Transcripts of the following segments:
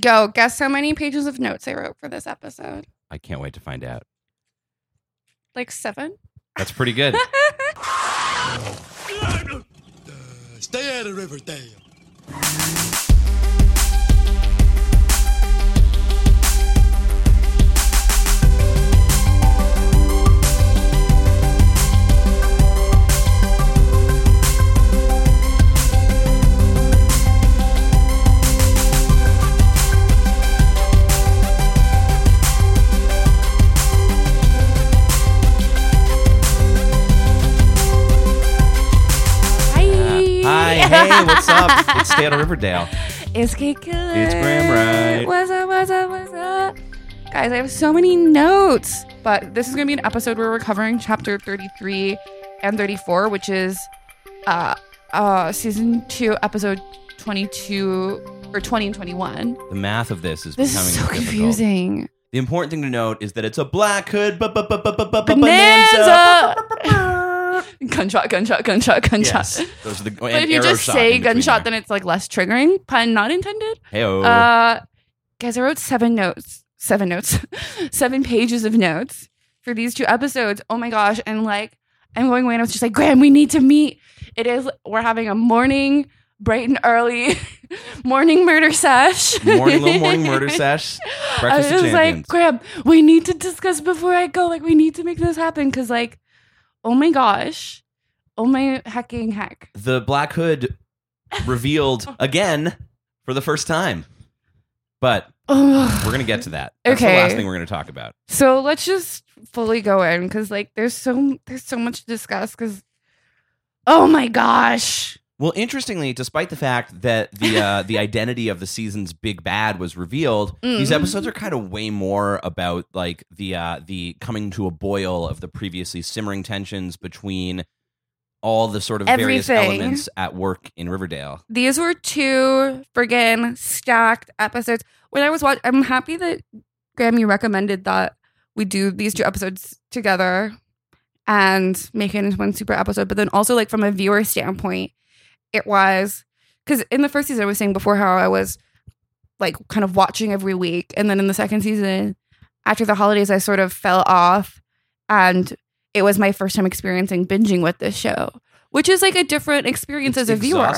Go guess how many pages of notes I wrote for this episode. I can't wait to find out. Like seven. That's pretty good. Stay out of Riverdale. Hey, what's up? It's out Riverdale. It's Kate Killer. It's Graham Wright. What's up? What's up? What's up? Guys, I have so many notes, but this is going to be an episode where we're covering chapter 33 and 34, which is uh, uh, season two, episode 22 or 20 and 21. The math of this is This becoming is so difficult. confusing. The important thing to note is that it's a Black Hood Bonanza! bonanza. gunshot, gunshot, gunshot, gunshot. Yes, those are the. But if you just say gunshot, then it's like less triggering. Pun not intended. hey Uh, guys, I wrote seven notes, seven notes, seven pages of notes for these two episodes. Oh my gosh! And like, I'm going away, and I was just like, Graham, we need to meet. It is. We're having a morning, bright and early, morning murder sesh. morning little morning murder sesh. Breakfast I was like. Graham, we need to discuss before I go. Like, we need to make this happen because, like, oh my gosh, oh my hecking heck. the Black Hood revealed again for the first time. But Ugh. we're gonna get to that. That's Okay. the last thing we're gonna talk about. So let's just fully go in because like there's so there's so much to discuss because oh my gosh. Well, interestingly, despite the fact that the uh, the identity of the season's big bad was revealed, these Mhm. episodes are kind of way more about like the uh, the coming to a boil of the previously simmering tensions between all the sort of various elements at work in Riverdale. These were two friggin' stacked episodes. When I was watching, I'm happy that Graham you recommended that we do these two episodes together and make it into one super episode. But then also like from a viewer standpoint, it was. Because in the first season I was saying before how I was like kind of watching every week, and then in the second season, after the holidays, I sort of fell off, and it was my first time experiencing binging with this show, which is like a different experience It's as a viewer.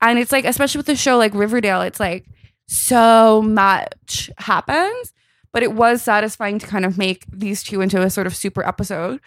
And it's like, especially with a show like Riverdale, it's like so much happens. But it was satisfying to kind of make these two into a sort of super episode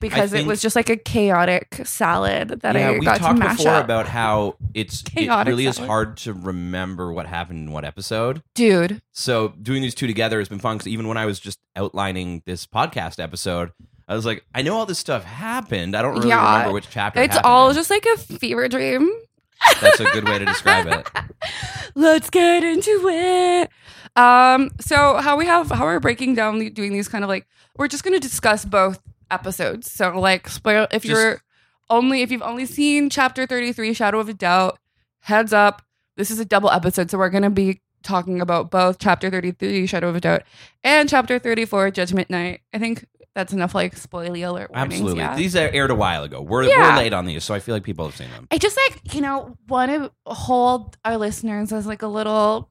because it was just like a chaotic salad that yeah, I we got to talked mash before up. about how it's it Chaotic really is hard to remember what happened in what episode. Dude, So doing these two together has been fun because even when I was just outlining this podcast episode, I was like, I know all this stuff happened. I don't really Yeah. remember which chapter. it's all in. just like a fever dream. That's a good way to describe it. Let's get into it. Um, so how we have how we're breaking down the- doing these kind of like we're just gonna discuss both episodes. So like spoil if Just- you're only if you've only seen chapter 33, Shadow of a Doubt, heads up, this is a double episode. So we're gonna be talking about both chapter 33, Shadow of a Doubt, and chapter 34, Judgment Night. I think that's enough like spoiler alert warnings. Absolutely. Yeah. These are aired a while ago. We're, Yeah. we're late on these, so I feel like people have seen them. I just like, you know, want to hold our listeners as like a little,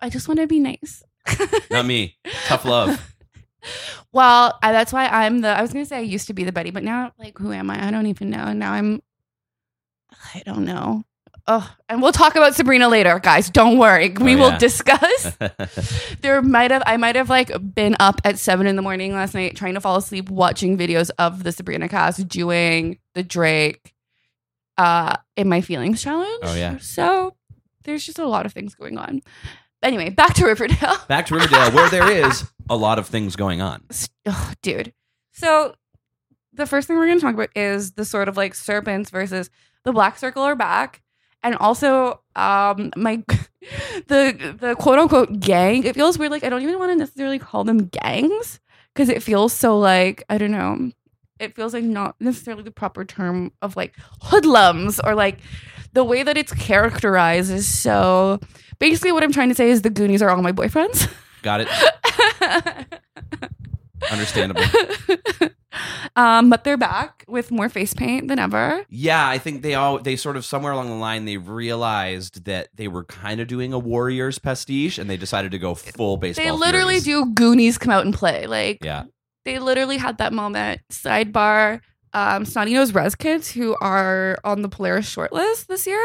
I just want to be nice. Not me. Tough love. well, I, that's why I'm the, I was going to say I used to be the Betty, but now, like, who am I? I don't even know. Now I'm, I don't know. Oh, and we'll talk about Sabrina later, guys. Don't worry. We Oh, will discuss. there might have, I might have like been up at seven in the morning last night trying to fall asleep watching videos of the Sabrina cast doing the Drake uh in my feelings challenge. Oh, yeah. So there's just a lot of things going on. Anyway, back to Riverdale. Back to Riverdale, where there is a lot of things going on. oh, dude. So the first thing we're going to talk about is the sort of like serpents versus the black circle are back, and also um my the the quote unquote gang. It feels weird. Like I don't even want to necessarily call them gangs because it feels so like I don't know. It feels like not necessarily the proper term of like hoodlums or like the way that it's characterized is so. Basically, what I'm trying to say is the Goonies are all my boyfriends. Got it? Understandable. Um, but they're back with more face paint than ever. Yeah, I think they all they sort of somewhere along the line they realized that they were kind of doing a Warriors pastiche, and they decided to go full baseball. They literally do Goonies come out and play. Like Yeah, they literally had that moment. Sidebar, um, Snotty Res Kids, who are on the Polaris shortlist this year,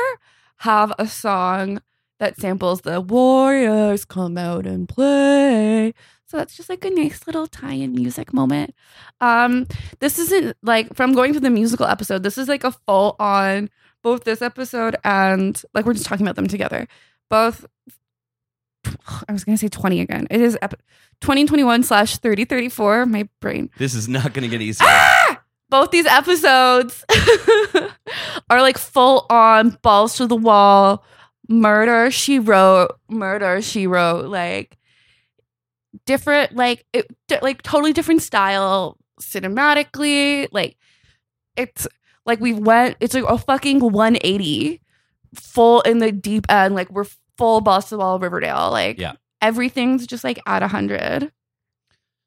have a song that samples the Warriors come out and play. So that's just like a nice little tie-in music moment. Um, this isn't like from going to the musical episode. This is like a full on both this episode and like we're just talking about them together. Both I was gonna say 20 again. It is ep- 2021 slash 3034. My brain. this is not going to get easy. Ah! Both these episodes are like full on balls to the wall. Murder she wrote, murder she wrote, like different, like it, like totally different style cinematically. Like it's like we went. It's like a fucking 180, full in the deep end. Like we're full balls to the wall Riverdale. Like Yeah. everything's just like at a hundred,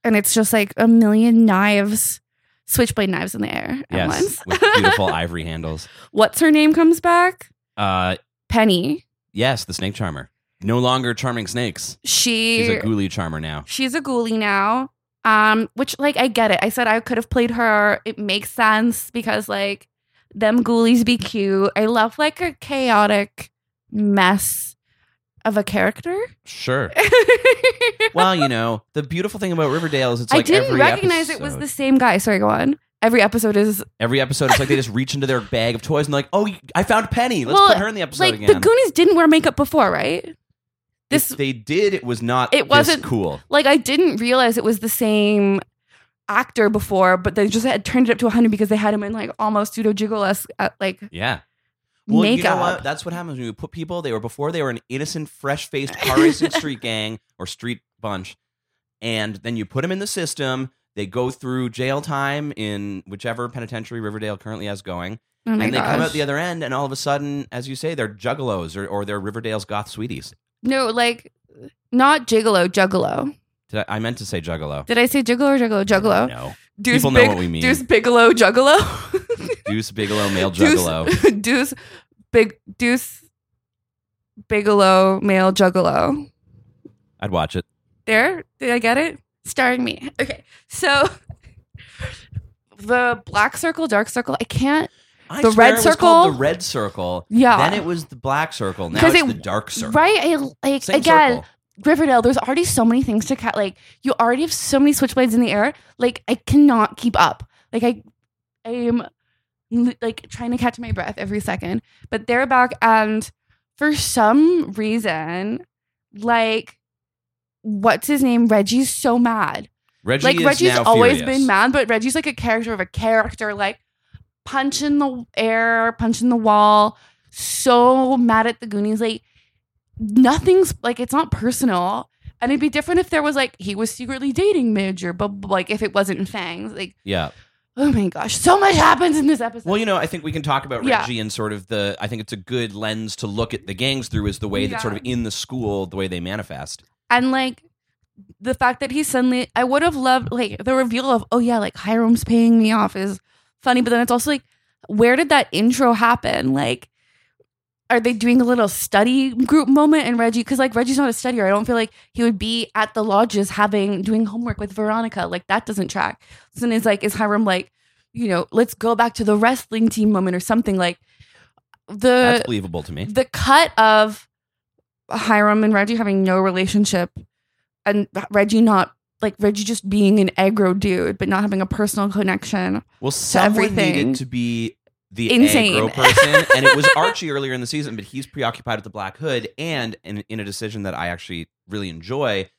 and it's just like a million knives, switchblade knives in the air at yes, once. with beautiful ivory handles. What's her name comes back? Uh, Penny. yes, the snake charmer, no longer charming snakes. She She's a ghoulie charmer now. she's a ghoulie now. Um, which like I get it. I said I could have played her. It makes sense because like them ghoulies be cute. I love like a chaotic mess of a character. Sure. Well, you know, the beautiful thing about Riverdale is it's like every I didn't every recognize it was the same guy. Sorry, go on. Every episode is Every episode, it's like they just reach into their bag of toys and like, oh, I found Penny. Let's Well, put her in the episode like again. the Goonies didn't wear makeup before, right? This if they did, it was not. It wasn't- cool. like I didn't realize it was the same actor before, but they just had turned it up to 100 because they had him in like almost pseudo jiggle at uh, like Yeah. Well, makeup. you know what? That's what happens when you put people. They were before they were an innocent, fresh-faced car racing street gang or street bunch, and then you put them in the system. They go through jail time in whichever penitentiary Riverdale currently has going, oh and they gosh. come out the other end, and all of a sudden, as you say, they're juggalos or, or they're Riverdale's goth sweeties. no, like not gigolo, juggalo. Did I, I meant to say juggalo. Did I say gigolo or juggalo? Juggalo. No. Deuce People know big, what we mean. Deuce Bigalow juggalo. Deuce Bigalow, male Deuce, juggalo. Deuce big Deuce Bigalow male juggalo. I'd watch it. There, did I get it? Starring me. Okay, so the black circle, dark circle. I can't. I The swear red it was circle? called the red circle. Yeah, Then it was the black circle. Now 'Cause it's it- the dark circle. right. I, like Same again, circle. Riverdale. There's already so many things to cat. Like you already have so many switchblades in the air. Like I cannot keep up. Like I, I am like trying to catch my breath every second. But they're back, and for some reason, like what's his name? Reggie's so mad. Reggie like Reggie's always furious. been mad, but Reggie's like a character of a character, like punching the air, punching the wall, so mad at the Goonies. Like nothing's like it's not personal. And it'd be different if there was like he was secretly dating Midge or but like if it wasn't Fangs. Like, Yeah. oh my gosh, so much happens in this episode. Well, you know, I think we can talk about Yeah. Reggie and sort of the. I think it's a good lens to look at the gangs through is the way that sort of in the school, the way they manifest. and like the fact that he suddenly I would have loved like the reveal of oh yeah like Hiram's paying me off is funny but then it's also like where did that intro happen like are they doing a little study group moment and Reggie because like Reggie's not a studier I don't feel like he would be at the lodges having doing homework with Veronica like that doesn't track so then it's like is Hiram like you know let's go back to the wrestling team moment or something like the That's believable to me. the cut of Hiram and Reggie having no relationship and Reggie not like Reggie just being an aggro dude but not having a personal connection. Well, someone everything. needed to be the Insane. aggro person, and it was Archie earlier in the season, but he's preoccupied with the Black Hood, and in, in a decision that I actually really enjoy.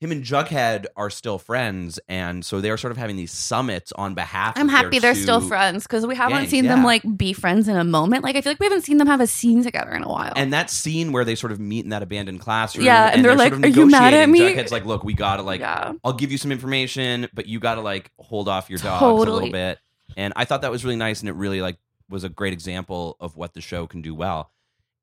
Him and Jughead are still friends, and so they're sort of having these summits on behalf. I'm happy they're still friends because we haven't gangs, seen them like be friends in a moment. Like I feel like we haven't seen them have a scene together in a while. And that scene where they sort of meet in that abandoned classroom, Yeah, and they're like, sort of "Are you mad at me?" Jughead's like, "Look, we gotta like, yeah. I'll give you some information, but you gotta like hold off your dogs a little bit." And I thought that was really nice, and it really like was a great example of what the show can do well.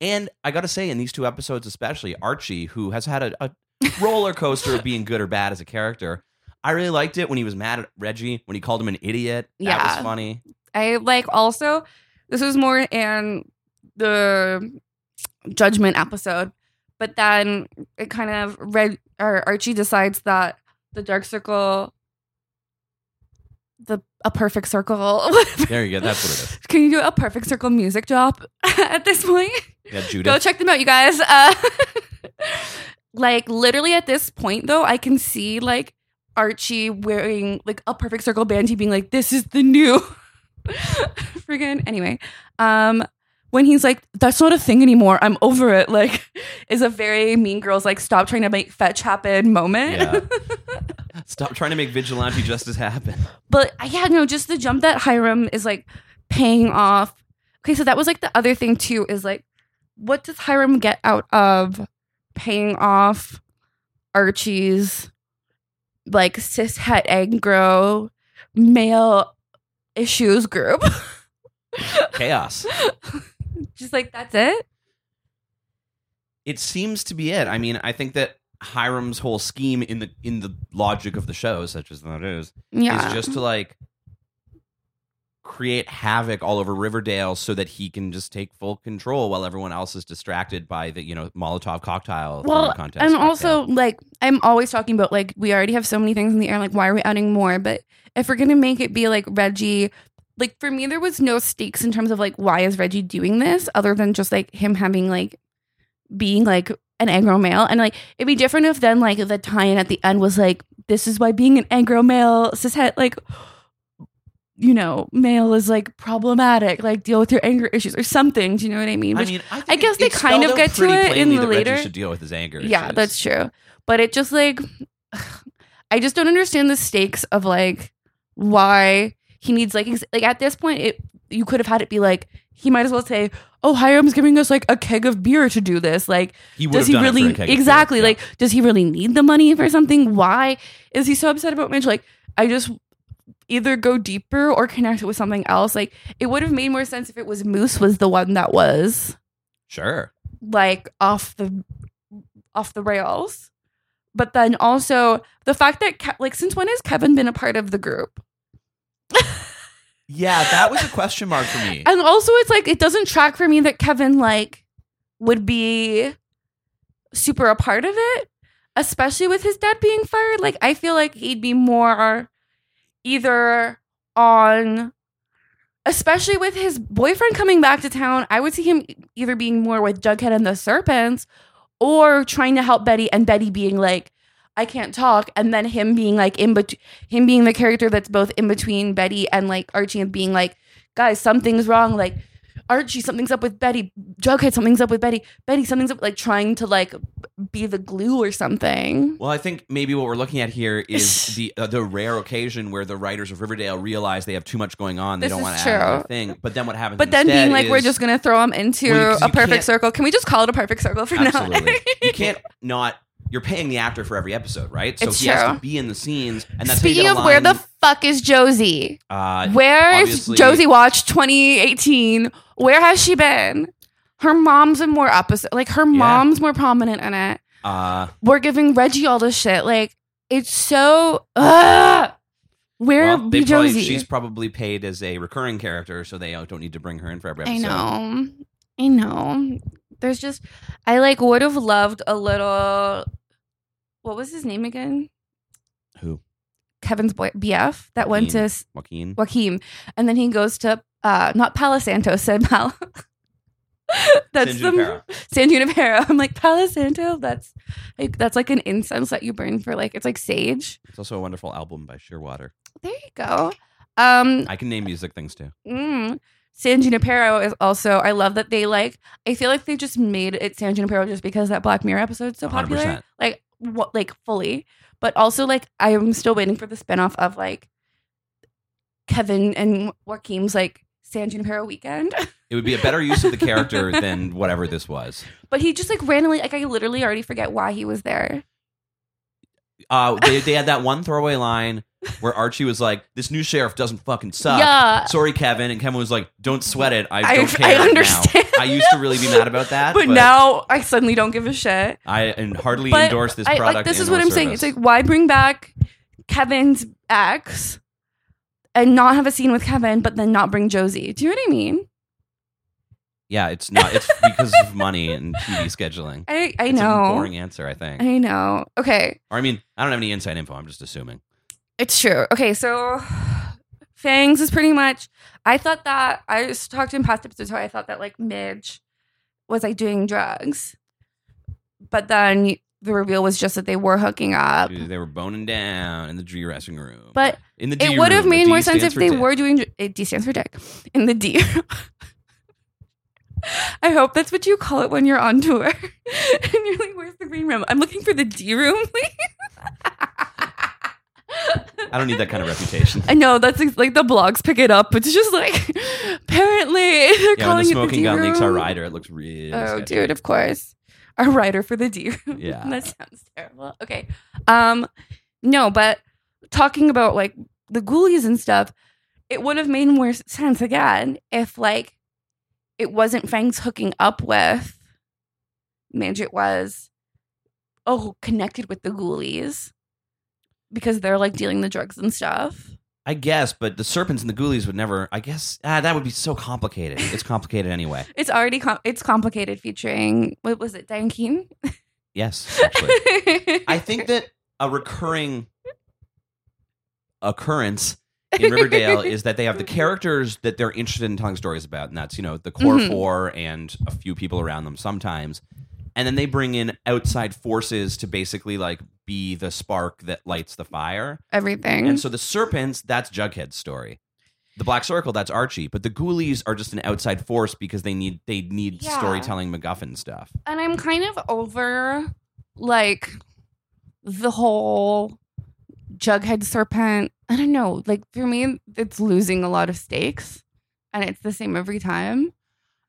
And I gotta say, in these two episodes, especially Archie, who has had a, a roller coaster of being good or bad as a character, I really liked it when he was mad at Reggie when he called him an idiot. That Yeah. was funny. I like also this was more in the judgment episode, but then it kind of read or Archie decides that the dark circle the a perfect circle There you go. That's what it is. Can you do a perfect circle music drop at this point? Yeah, Judith. Go check them out, you guys. Uh, like literally at this point, though, I can see like Archie wearing like a perfect circle banty, being like, "This is the new." Friggin' anyway, um, when he's like, "That's not a thing anymore. I'm over it." Like, is a very Mean Girls like stop trying to make fetch happen moment. Yeah. Stop trying to make vigilante justice happen. But uh, yeah, no, just the jump that Hiram is like paying off. Okay, so that was like the other thing too is like, what does Hiram get out of paying off Archie's like cis het aggro male issues group? Chaos. Just like that's it. It seems to be it. I mean, I think that Hiram's whole scheme in the in the logic of the show, such as that is, Yeah, is just to like create havoc all over Riverdale so that he can just take full control while everyone else is distracted by the, you know, Molotov cocktail well, contest. and cocktail. also like I'm always talking about like we already have so many things in the air. Like, why are we adding more? But if we're gonna make it be like Reggie, like for me, there was no stakes in terms of like why is Reggie doing this, other than just like him having like being like an aggro male, and like it'd be different if then like the tie-in at the end was like this is why being an aggro male cishet like you know male is like problematic, like deal with your anger issues or something. Do you know what I mean? I mean, I, I guess they kind of get to it in the that Reggie later- should deal with his anger. yeah, issues. that's true. But it just like I just don't understand the stakes of like why he needs like ex- like at this point it you could have had it be like he might as well say, "Oh, Hiram's giving us like a keg of beer to do this." Like, He does he done it for really exactly like does he really need the money for something? Why is he so upset about Midge? Like, I just either go deeper or connect it with something else. Like, it would have made more sense if it was Moose was the one that was Sure. like off the off the rails. But then also the fact that Ke- like since when has Kevin been a part of the group? Yeah, that was a question mark for me. And also it's like it doesn't track for me that Kevin like would be super a part of it, especially with his dad being fired. Like I feel like he'd be more either on especially with his boyfriend coming back to town, I would see him either being more with Jughead and the Serpents or trying to help Betty and Betty being like I can't talk and then him being like in between him being the character that's both in between Betty and like Archie and being like guys something's wrong like Archie something's up with Betty Jughead something's up with Betty Betty something's up like trying to like be the glue or something Well, I think maybe what we're looking at here is the uh, the rare occasion where the writers of Riverdale realize they have too much going on. They This don't want to add another thing. But then what happens? but then being like we're just gonna throw them into Well, 'cause a you perfect circle can we just call it a perfect circle for absolutely. now you can't not. You're paying the actor for every episode, right? So It's he has to be in the scenes, and that's Speaking of where the fuck is Josie uh, Where is Josie Watch 2018? Where has she been? Her mom's in more opposite. Like her mom's more prominent in it. uh, We're giving Reggie all this shit. Like it's so. Ugh. Where well, be probably, Josie? she's probably paid as a recurring character, so they don't need to bring her in for every episode. I know. I know. There's just I like would have loved a little. What was his name again? Who? Kevin's boy BF that went to Joaquin. Joaquin. Joaquin, and then he goes to uh not Palo Santo, said Palo. that's San the San Junipero. I'm like Palo Santo. That's like that's like an incense that you burn for like it's like sage. It's also a wonderful album by Shearwater. There you go. Um, I can name music things too. mm, San Junipero is also. I love that they like. I feel like they just made it San Junipero just because that Black Mirror episode's so popular. 100%. Like what? Like fully, but also like I am still waiting for the spinoff of like Kevin and Joaquin's like San Junipero weekend. It would be a better use of the character than whatever this was. But he just like randomly, like I literally already forget why he was there. Uh, they, they had that one throwaway line where Archie was like, "This new sheriff doesn't fucking suck." Yeah. Sorry, Kevin. And Kevin was like, "Don't sweat it. I I- don't care." I now." understand. I used to really be mad about that, But, now I suddenly don't give a shit. I and hardly But endorse this I, product. like this is what I'm saying. It's like why bring back Kevin's ex and not have a scene with Kevin, but then not bring Josie. Do you know what I mean? Yeah, it's not. It's because of money and TV scheduling. I I It's a know. boring answer, I think. I know. Okay, Or I mean, I don't have any inside info. I'm just assuming. It's true. Okay, so Fangs is pretty much. I thought that I just talked in past episodes how I thought that like Midge was like doing drugs, but then the reveal was just that they were hooking up. They were boning down in the dressing room. But in the D it would have made more sense if they dick. were doing it. D stands for dick in the D. I hope that's what you call it when you're on tour. and you're like, "Where's the green room? I'm looking for the D room, please." I don't need that kind of reputation. I know that's like the blogs pick it up. But it's just like apparently they're Yeah, when calling the it smoking D gun leaks our rider, it looks really. Oh, sketchy. dude, of course. our rider for the D room. Yeah. that sounds terrible. Okay. Um, no, but talking about like the ghoulies and stuff, it would have made more sense again if like it wasn't Fangs hooking up with Midge. It was oh connected with the ghoulies because they're like dealing the drugs and stuff. I guess, but the serpents and the ghoulies would never. I guess ah, that would be so complicated. It's complicated anyway. It's already com- it's complicated featuring what was it Diane Keane? Yes, actually, I think that a recurring occurrence in Riverdale is that they have the characters that they're interested in telling stories about, and that's you know the core Mhm. four and a few people around them sometimes, and then they bring in outside forces to basically like be the spark that lights the fire. everything. And so the serpents, that's Jughead's story. The Black Circle, that's Archie. But the Ghoulies are just an outside force because they need they need Yeah. storytelling MacGuffin stuff. and I'm kind of over like the whole Jughead serpent. I don't know. Like for me, it's losing a lot of stakes, and it's the same every time.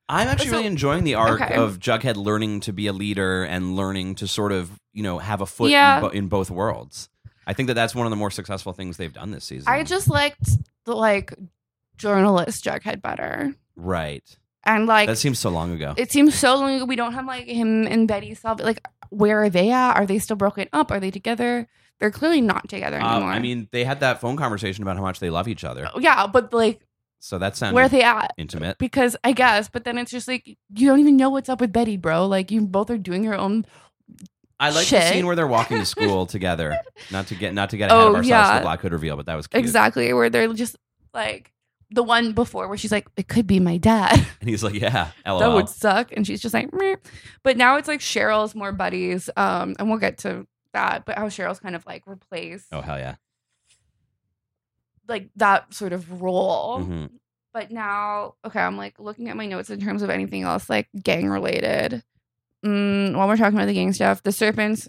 I'm actually So- really enjoying the arc okay. of Jughead learning to be a leader and learning to sort of you know have a foot Yeah. in, bo- in both worlds. I think that that's one of the more successful things they've done this season. I just liked the like journalist Jughead better, right. and like that seems so long ago. it seems so long ago. We don't have like him and Betty solve Like, where are they at? Are they still broken up? Are they together? They're clearly not together um, anymore. I mean, they had that phone conversation about how much they love each other, oh, yeah, but like, so that sounds where they at? intimate. because I guess, but then it's just like you don't even know what's up with Betty, bro. Like you both are doing your own. I like the Shit. scene where they're walking to school together. Not to get not to get ahead Oh, of ourselves yeah. to the Black Hood reveal, but that was cute. Exactly, where they're just like the one before where she's like, "It could be my dad." And he's like, "Yeah, lol." that would suck, and she's just like, Meh. but now it's like Cheryl's more buddies, um, and we'll get to that. But how Cheryl's kind of like replaced oh hell yeah. Like that sort of role. Mhm. But now, okay, I'm like looking at my notes in terms of anything else like gang related. Mm, while we're talking about the gang stuff, the serpents,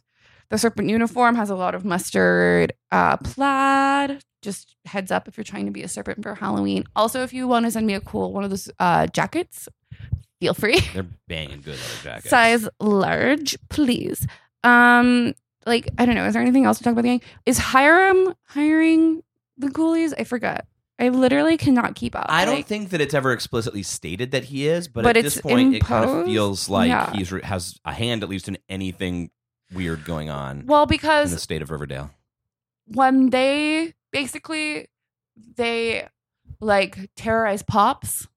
the serpent uniform has a lot of mustard uh, plaid. Just heads up if you're trying to be a serpent for Halloween. Also, if you want to send me a cool one of those uh, jackets, feel free. They're banging good leather jackets. Size large, please. Um, like I don't know. Is there anything else to talk about the gang? Is Hiram hiring the ghoulies? I forgot. I literally cannot keep up. I don't Like, think that it's ever explicitly stated that he is, but, But at this point, it kind of feels like Yeah. he's re- has a hand at least in anything weird going on Well, because in the state of Riverdale. when they basically they like terrorize pops,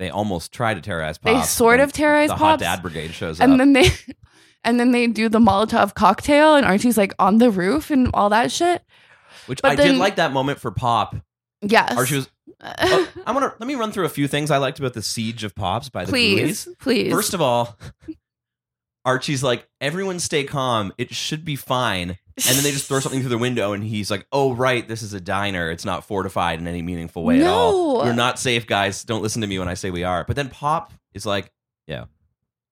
They almost try to terrorize pops. they sort of terrorize Pops. The Hot Dad Brigade shows and up. And then they and then they do the Molotov cocktail, and Archie's like on the roof and all that shit. Which but I did like that moment for Pop. Yes, Archie was. Oh, I want to let me run through a few things I liked about the siege of Pops by the please, Ghoulies. please. First of all, Archie's like, everyone stay calm. It should be fine. And then they just throw something through the window, and he's like, "Oh right, this is a diner. It's not fortified in any meaningful way at all. We're not safe, guys. Don't listen to me when I say we are." But then Pop is like, "Yeah,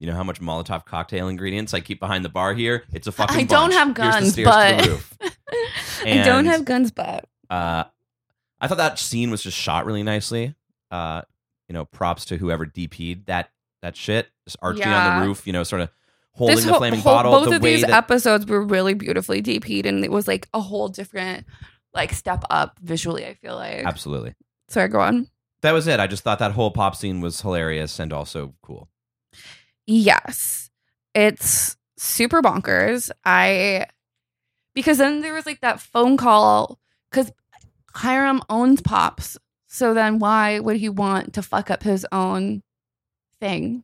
you know how much Molotov cocktail ingredients I keep behind the bar here? It's a fucking. I don't bunch. have guns, but. I don't have guns, but Uh, I thought that scene was just shot really nicely. Uh, you know, props to whoever DP'd that that shit. Just Archie on the roof, you know, sort of holding this the whole- flaming whole- bottle. Both of these that episodes were really beautifully DP'd, and it was like a whole different like step up visually. I feel like. absolutely. Sorry, go on. That was it. I just thought that whole pop scene was hilarious and also cool. Yes, it's super bonkers. I because then there was like that phone call because Hiram owns Pops. So then why would he want to fuck up his own thing?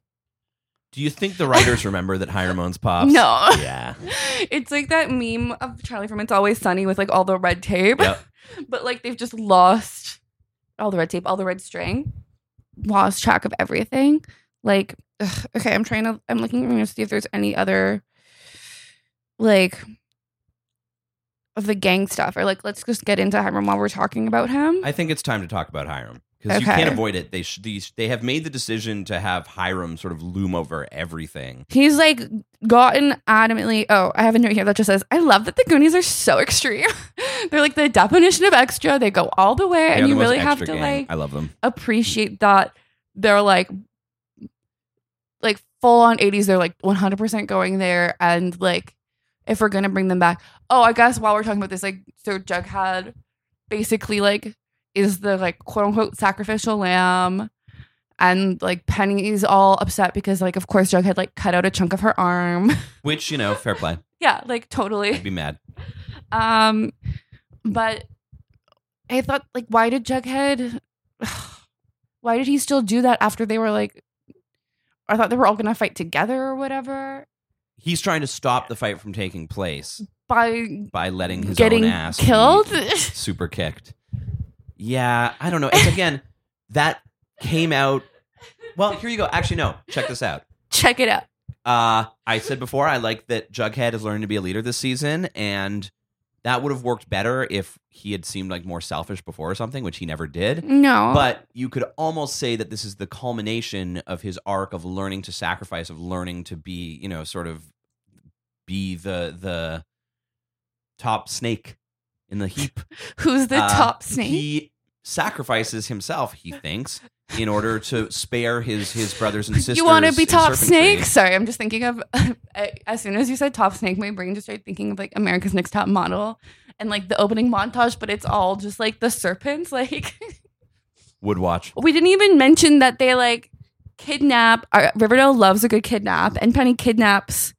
Do you think the writers remember that Hiram owns Pops? No. Yeah. It's like that meme of Charlie from It's Always Sunny with like all the red tape. Yep. but like they've just lost all the red tape, all the red string, lost track of everything. Like, ugh, okay, I'm trying to, I'm looking to see if there's any other like of the gang stuff or like let's just get into Hiram while we're talking about him. I think it's time to talk about Hiram because you can't avoid it. They sh- these they have made the decision to have Hiram sort of loom over everything. He's like gotten adamantly. Oh, I have a note here that just says, "I love that the Goonies are so extreme. They're like the definition of extra. They go all the way, They and you really have to gang. like I love them. appreciate that they're like full on 80s they're like 100% going there and like if we're gonna bring them back oh i guess while we're talking about this like so jughead basically like is the like quote unquote sacrificial lamb and like penny's all upset because like of course jughead like cut out a chunk of her arm Which you know, fair play. yeah like totally I'd be mad. um, but I thought, like, why did Jughead? Why did he still do that after they were like? I thought they were all gonna fight together or whatever. He's trying to stop the fight from taking place By by letting his getting own ass killed. super kicked. Yeah, I don't know. It's again that came out. Well, here you go. Actually, no. Check this out. Check it out. Uh, I said before I like that Jughead is learning to be a leader this season, and that would have worked better if he had seemed like more selfish before or something, which he never did. No, But you could almost say that this is the culmination of his arc of learning to sacrifice, of learning to be, you know, sort of be the the top snake in the heap. who's the Uh, top snake? He sacrifices himself, he thinks, in order to spare his his brothers and sisters. you want to be top snake? Sorry, I'm just thinking of. as soon as you said top snake, my brain just started thinking of like America's Next Top Model and like the opening montage, but it's all just like the serpents. Like Would watch. we didn't even mention that they like kidnap. Uh, Riverdale loves a good kidnap, and Penny kidnaps.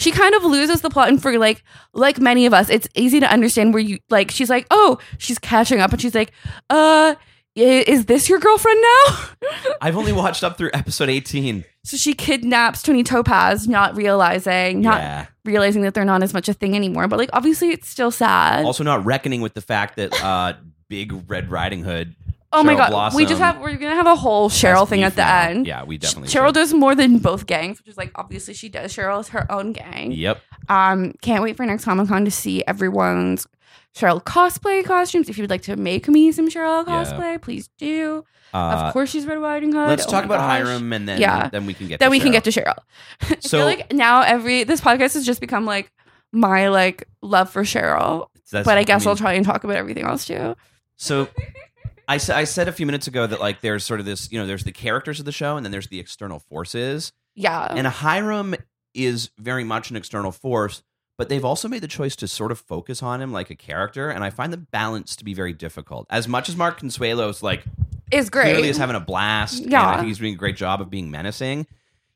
She kind of loses the plot, and for like like many of us, it's easy to understand where you like. She's like, oh, she's catching up, and she's like, uh. Is this your girlfriend now? I've only watched up through episode 18. So she kidnaps Toni Topaz, not realizing, not yeah. realizing that they're not as much a thing anymore. But like, obviously, it's still sad. Also, not reckoning with the fact that uh, Big Red Riding Hood. Oh my Cheryl god, we just have we're gonna have a whole Cheryl thing at the now. end. Yeah, we definitely. Cheryl should. does more than both gangs, which is like obviously she does. Cheryl is her own gang. Yep. Um, can't wait for next Comic Con to see everyone's Cheryl cosplay costumes. If you would like to make me some Cheryl Yeah. cosplay, please do. Uh, of course, she's Red Riding Hood. let's Oh talk about gosh. Hiram, and then Yeah. then we can get. Then to we can Cheryl. get to Cheryl. I So- feel like now every this podcast has just become like my like love for Cheryl. But I guess mean, I'll try and talk about everything else too. So I, sa- I said a few minutes ago that like there's sort of this, you know, there's the characters of the show and then there's the external forces. Yeah. And Hiram is very much an external force, but they've also made the choice to sort of focus on him like a character. And I find the balance to be very difficult. As much as Mark Consuelos like is great. clearly is having a blast. Yeah. He's doing a great job of being menacing.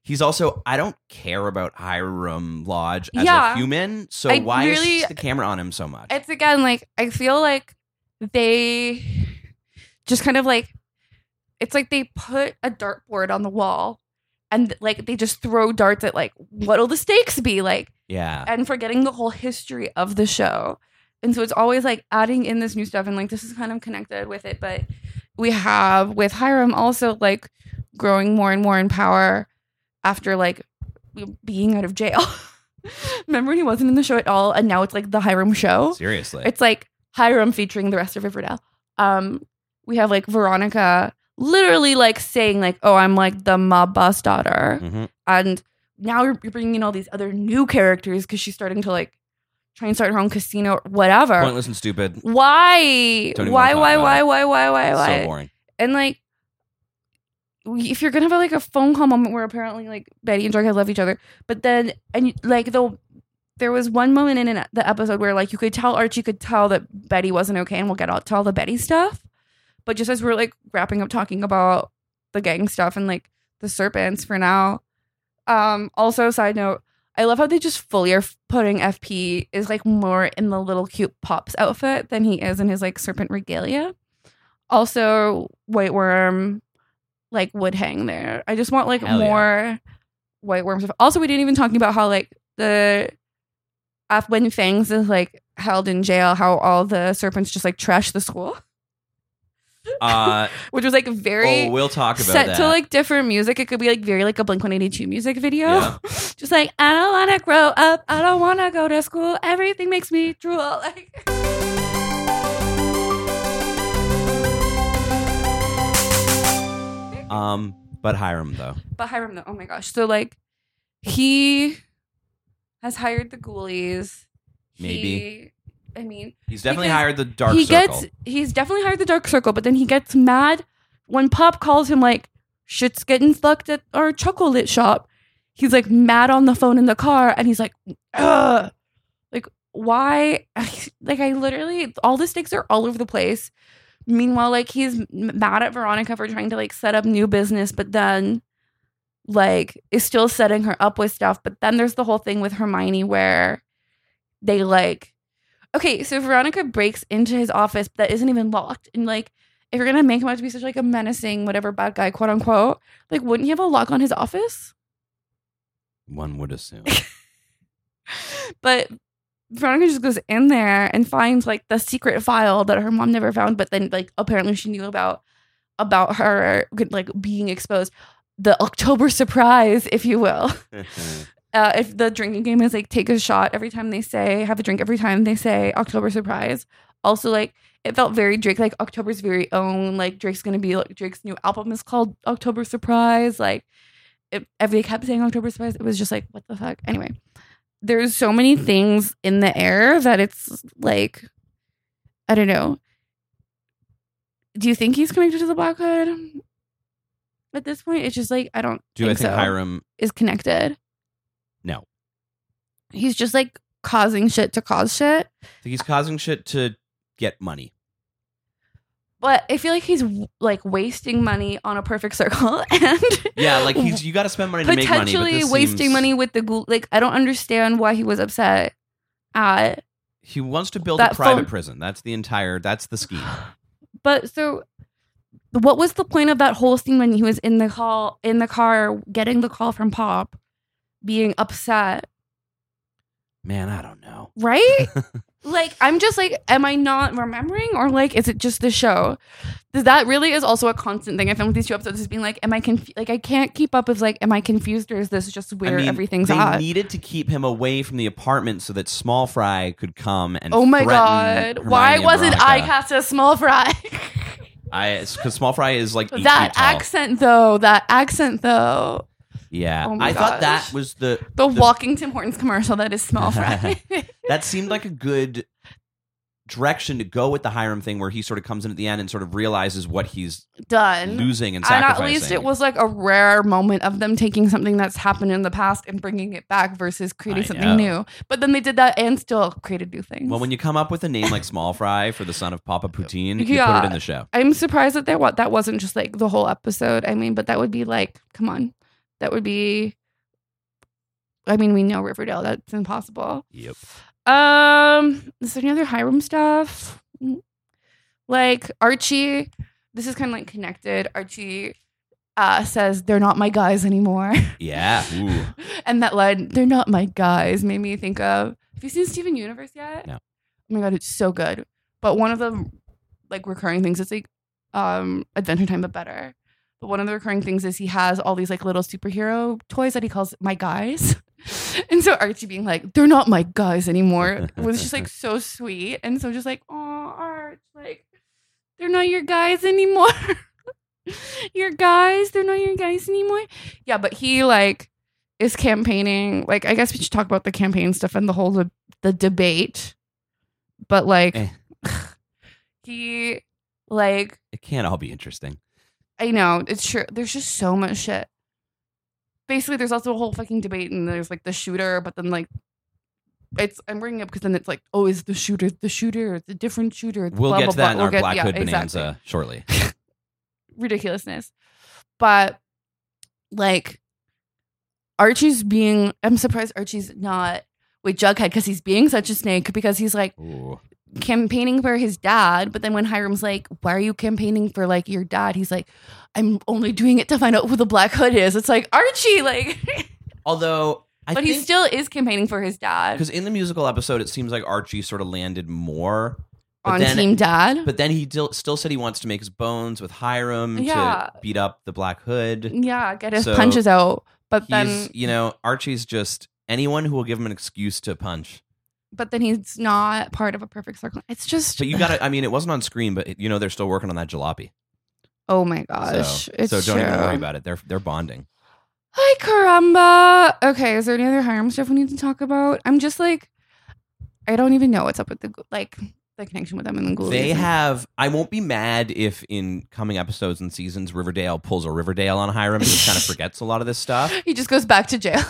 He's also I don't care about Hiram Lodge as Yeah. a human. So I why really- is the camera on him so much? it's again like I feel like they just kind of like it's like they put a dartboard on the wall and like they just throw darts at like what'll the stakes be like yeah. and forgetting the whole history of the show. And so it's always like adding in this new stuff and like this is kind of connected with it, but we have with Hiram also like growing more and more in power after like being out of jail. Remember when he wasn't in the show at all and now it's like the Hiram show? Seriously. It's like Hiram featuring the rest of Riverdale. Um we have like Veronica literally like saying like, "Oh, I'm like the mob boss daughter." Mhm. and now you're, you're bringing in all these other new characters because she's starting to like try and start her own casino or whatever. Pointless and stupid. Why? Don't even Why? wanna Why? talk Why? about Why? Why? Why? Why? So boring. and like, if you're gonna have like a phone call moment where apparently like Betty and Jughead love each other, but then and you- like though. There was one moment in an- the episode where, like, you could tell Archie could tell that Betty wasn't okay, and we'll get out to all the Betty stuff. But just as we're like wrapping up talking about the gang stuff and like the serpents for now, um, also, side note, I love how they just fully are putting FP is like more in the little cute pops outfit than he is in his like serpent regalia. Also, Whyte Wyrm like would hang there. I just want like Hell yeah. more Whyte Wyrm stuff. Also, we didn't even talk about how like the when Fangs is like held in jail, how all the serpents just like trash the school, Uh, which was like very oh, we'll talk about set that. to like different music. It could be like very like a Blink One Eighty Two music video. Yeah. Just like I don't want to grow up. I don't want to go to school. Everything makes me drool. Like um, but Hiram though. But Hiram, though, oh my gosh. So like, he has hired the ghoulies. Maybe. He, I mean, He's definitely hired the Dark Circle. he Circle. gets he's definitely hired the Dark Circle, but then he gets mad when Pop calls him like, "Shit's getting fucked at our chocolate shop." He's like mad on the phone in the car, and he's like, "Ugh." Like, why? Like, I literally all the stakes are all over the place. Meanwhile, like he's mad at Veronica for trying to like set up new business, but then like is still setting her up with stuff. But then there's the whole thing with Hermione where they like okay, so Veronica breaks into his office that isn't even locked, and like if you're gonna make him out to be such like a menacing whatever bad guy, quote unquote, like wouldn't he have a lock on his office? One would assume. But Veronica just goes in there and finds like the secret file that her mom never found, but then like apparently she knew about about her like being exposed. The October surprise, if you will. Uh, if the drinking game is like take a shot every time they say have a drink every time they say October surprise. Also, like it felt very Drake, like October's very own. Like Drake's gonna be like Drake's new album is called October Surprise. Like it, they kept saying October Surprise. It was just like what the fuck. Anyway, there's so many things in the air that it's like I don't know. Do you think he's connected to the Black Hood? At this point, it's just like I don't Do I think think so. Hiram? is connected. No. He's just like causing shit to cause shit. I think he's causing shit to get money. But I feel like he's like wasting money on a perfect circle and Yeah, like he's you got to spend money to make money. Potentially wasting seems- money with the ghoul. Like I don't understand why he was upset at. He wants to build a private phone- prison. That's the entire. That's the scheme. But so, what was the point of that whole scene when he was in the call in the car getting the call from Pop, being upset? Man, I don't know. right? like, I'm just like, am I not remembering, or like, is it just the show? That really is also a constant thing I found with these two episodes. Is being like, am I confused? Like, I can't keep up. Is like, am I confused, or is this just where I mean, everything's they at? needed to keep him away from the apartment so that Small Fry could come and. oh my god! Why Hermione and wasn't I cast a small fry? I because Small Fry is like that accent though. That accent though. Yeah, Oh I thought that was the The, walking Tim Hortons commercial that is small fry. that seemed like a good direction to go with the Hiram thing, where he sort of comes in at the end and sort of realizes what he's Done. losing and And sacrificing. at least it was like a rare moment of them taking something that's happened in the past and bringing it back versus creating I something know. new. But then they did that and still created new things. Well, when you come up with a name like Small Fry for the son of Papa Poutine, you put it in the show. I'm surprised that they, what that wasn't just like the whole episode. I mean, but that would be like, come on, that would be. I mean, we know Riverdale. That's impossible. Yep. Um, is there any other Hiram stuff? Like Archie, this is kind of like connected. Archie uh, says they're not my guys anymore, Yeah. And that line "they're not my guys" made me think of. Have you seen Steven Universe yet? No. Oh my god, it's so good. But one of the like recurring things is like um Adventure Time, but better. But one of the recurring things is he has all these like little superhero toys that he calls my guys. And so Archie being like, they're not my guys anymore was just like so sweet. And so just like, oh, Arch, like, they're not your guys anymore. your guys, they're not your guys anymore. Yeah, but he like is campaigning. Like, I guess we should talk about the campaign stuff and the whole the, the debate. But like, Eh. he like It can't all be interesting. I know it's true. There's just so much shit. Basically, there's also a whole fucking debate, and there's like the shooter, but then like it's I'm bringing up because then it's like, oh, is the shooter the shooter? It's a different shooter. We'll blah, get blah, to that blah. in We'll our get- Black yeah, Hood exactly. Bonanza shortly. ridiculousness. But like Archie's being. I'm surprised Archie's not with Jughead because he's being such a snake because he's like Ooh. Campaigning for his dad. But then when Hiram's like, "Why are you campaigning for like your dad?" He's like, "I'm only doing it to find out who the Black Hood is." It's like Archie, like, Although, I but he still is campaigning for his dad because in the musical episode, it seems like Archie sort of landed more. But on then, Team Dad. But then he still, still said he wants to make his bones with Hiram Yeah. to beat up the Black Hood. yeah, get his So punches out. But then, you know, Archie's just anyone who will give him an excuse to punch. But then he's not part of a perfect circle. It's just. But you got to, I mean, it wasn't on screen, but you know, they're still working on that jalopy. Oh my gosh! so, it's so don't even worry about it. They're they're bonding. Hi, caramba. Okay, is there any other Hiram stuff we need to talk about? I'm just like, I don't even know what's up with the like the connection with them and the ghoulies. They have. I won't be mad if in coming episodes and seasons Riverdale pulls a Riverdale on Hiram and just kind of forgets a lot of this stuff, He just goes back to jail.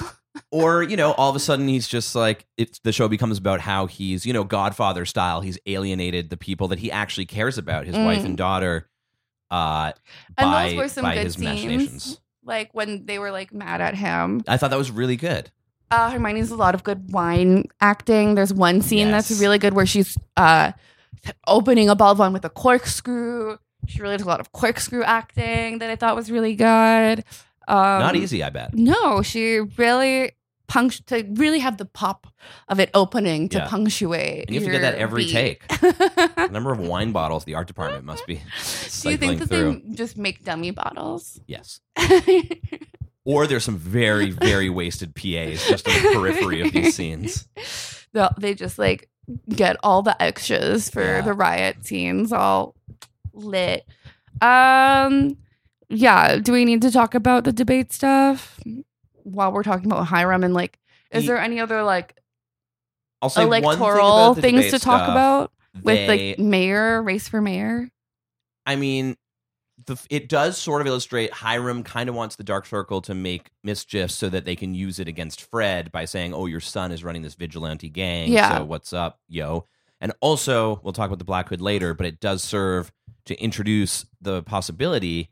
Or you know, all of a sudden he's just like it's the show becomes about how he's you know Godfather style. He's alienated the people that he actually cares about, his wife Mm. and daughter, uh, And by those were some by good his scenes. like when they were like mad at him. I thought that was really good. Uh, Hermione's a lot of good wine acting. There's one scene Yes. that's really good where she's uh opening a ball of wine with a corkscrew. She really does a lot of corkscrew acting that I thought was really good. Um, Not easy, I bet. No, she really punct to really have the pop of it opening to Yeah. punctuate. And you have to get that every beat. take. The number of wine bottles the art department must be Do you cycling think that through. they just make dummy bottles? Yes. Or there's some very, very wasted PAs just in the periphery of these scenes. They'll- They just like get all the extras for Yeah. the riot scenes all lit. Um, yeah. Do we need to talk about the debate stuff while we're talking about Hiram and like? Is Ye- there any other like I'll say one thing electoral about things to talk stuff. about with They- like mayor race for mayor? I mean, the, it does sort of illustrate Hiram kind of wants the Dark Circle to make mischief so that they can use it against Fred by saying, "Oh, your son is running this vigilante gang. Yeah. So what's up, yo?" And also, we'll talk about the Black Hood later, but it does serve to introduce the possibility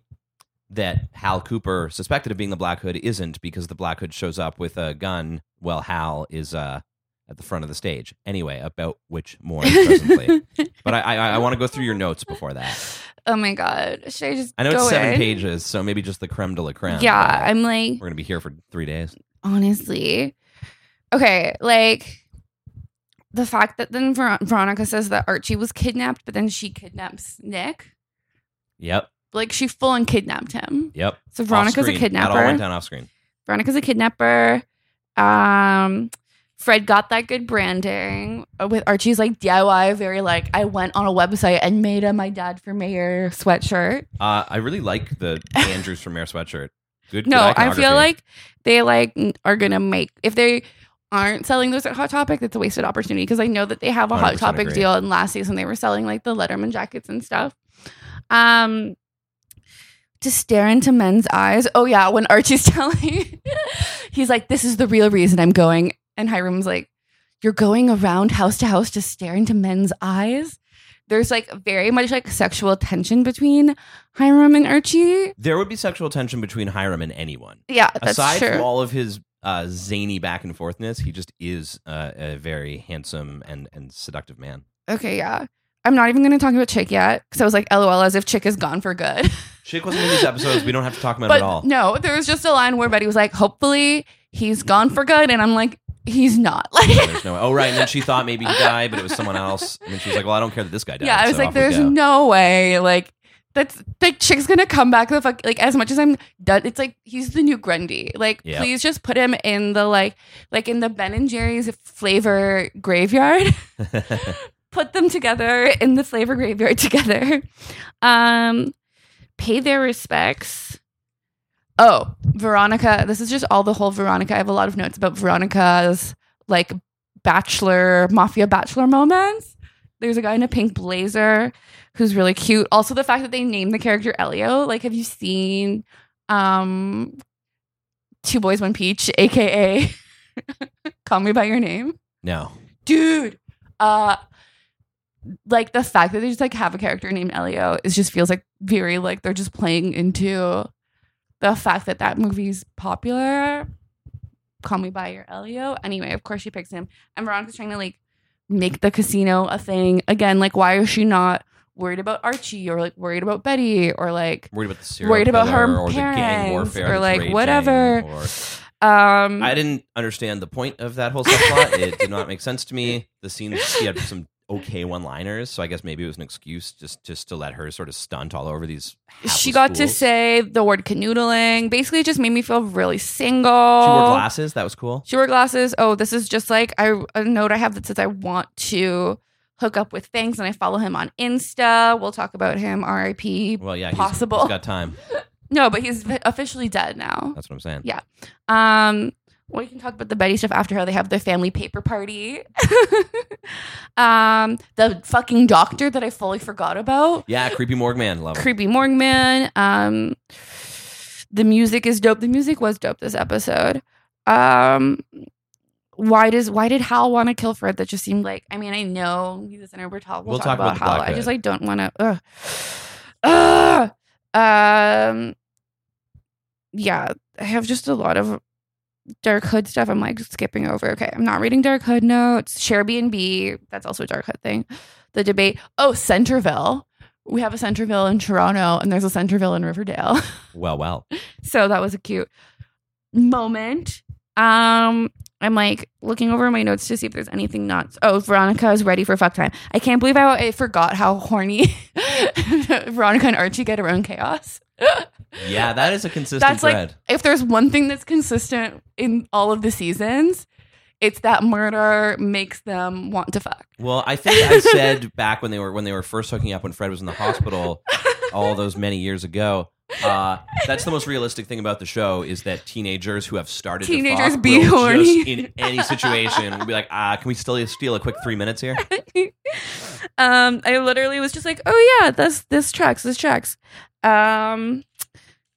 that Hal Cooper, suspected of being the Black Hood, isn't because the Black Hood shows up with a gun while Hal is uh, at the front of the stage. Anyway, about which more presently. But I, I, I want to go through your notes before that. Oh my god! Should I just I know it's seven in? pages, so maybe just the creme de la creme. Yeah, I'm like we're gonna be here for three days. honestly, okay, like the fact that then Ver- Veronica says that Archie was kidnapped, but then she kidnaps Nick. Yep, Like she full on kidnapped him. yep. So Veronica's a Off-screen. That all went down off screen. Veronica's a kidnapper. Um, Fred got that good branding with Archie's like DIY, very like I went on a website and made a my dad for mayor sweatshirt. Uh, I really like the Andrews from Mayor sweatshirt. Good. No, good I feel like they like are gonna make if they aren't selling those at Hot Topic, that's a wasted opportunity because I know that they have a Hot Topic agree. deal, and last season they were selling like the Letterman jackets and stuff. Um, to stare into men's eyes. Oh yeah, when Archie's telling, he's like, "This is the real reason I'm going," and Hiram's like, "You're going around house to house to stare into men's eyes." There's like very much like sexual tension between Hiram and Archie. there would be sexual tension between Hiram and anyone. Yeah, that's Aside true. from all of his uh, zany back and forthness, he just is uh, a very handsome and and seductive man. Okay, yeah. I'm not even going to talk about Chick yet because I was like, LOL, as if Chick is gone for good. Chick wasn't in these episodes. We don't have to talk about it at all. no, there was just a line where Betty was like, hopefully he's gone for good. And I'm like, he's not. Like, There's no. Oh right, and then she thought maybe he died, but it was someone else. And then she was like, "Well, I don't care that this guy died." yeah, I was so like, there's no way. Like, that's like Chick's gonna come back the fuck like as much as I'm done. It's like he's the new Grundy. Like, Yeah. please just put him in the like like in the Ben and Jerry's flavor graveyard. put them together in the flavor graveyard together. Um, pay their respects. Oh, Veronica. This is just all the whole Veronica. I have a lot of notes about Veronica's like bachelor, mafia bachelor moments. There's a guy in a pink blazer who's really cute. Also, the fact that they named the character Elio. Like, have you seen um Two Boys One Peach, aka Call Me by Your Name? no. dude uh like the fact that they just like have a character named Elio is just feels like very like they're just playing into the fact that that movie's popular call me by your Elio. Anyway, of course she picks him. And Veronica's trying to like make the casino a thing again. Like, why is she not worried about Archie or like worried about Betty or like Worried about the serial Worried about her or parents or, like, whatever. or- um I didn't understand the point of that whole subplot. it did not make sense to me. The scene she had some okay one-liners, so I guess maybe it was an excuse just just to let her sort of stunt all over these. she got to say the word canoodling. Basically, it just made me feel really single. She wore glasses. That was cool. She wore glasses. Oh, this is just like I a note I have that says I want to hook up with Fangs and I follow him on Insta. We'll talk about him. R.I.P. Well, yeah, he's, Possible. he's got time. No, but he's officially dead now. That's what I'm saying. Yeah. Um, we can talk about the Betty stuff after how they have their family paper party. um, the fucking doctor that I fully forgot about. Yeah, creepy morgue man, love him. Creepy Morgman. Um, the music is dope. The music was dope this episode. Um, why does why did Hal want to kill Fred? That just seemed like I mean I know he's a talk, we'll We'll talk, talk about about, Hal. I just like don't want to. Ugh. Um. Yeah, I have just a lot of Dark Hood stuff. I'm like skipping over. Okay, I'm not reading Dark Hood notes. Share B and B. That's also a Dark Hood thing. The debate. Oh, Centerville. We have a Centerville in Toronto, and there's a Centerville in Riverdale. Well, well. so that was a cute moment. Um, I'm like looking over my notes to see if there's anything nuts. Oh, Veronica is ready for fuck time. I can't believe how I forgot how horny Veronica and Archie get around chaos. Yeah, that is a consistent That's like thread. if there's one thing that's consistent in all of the seasons, it's that murder makes them want to fuck. well, I think I said back when they were when they were first hooking up when Fred was in the hospital, all those many years ago. Uh, that's the most realistic thing about the show is that teenagers who have started Teenagers to fuck be horny. in any situation will be like, ah, can we still steal a quick three minutes here? um, I literally was just like, oh yeah, this this tracks, this tracks. Um,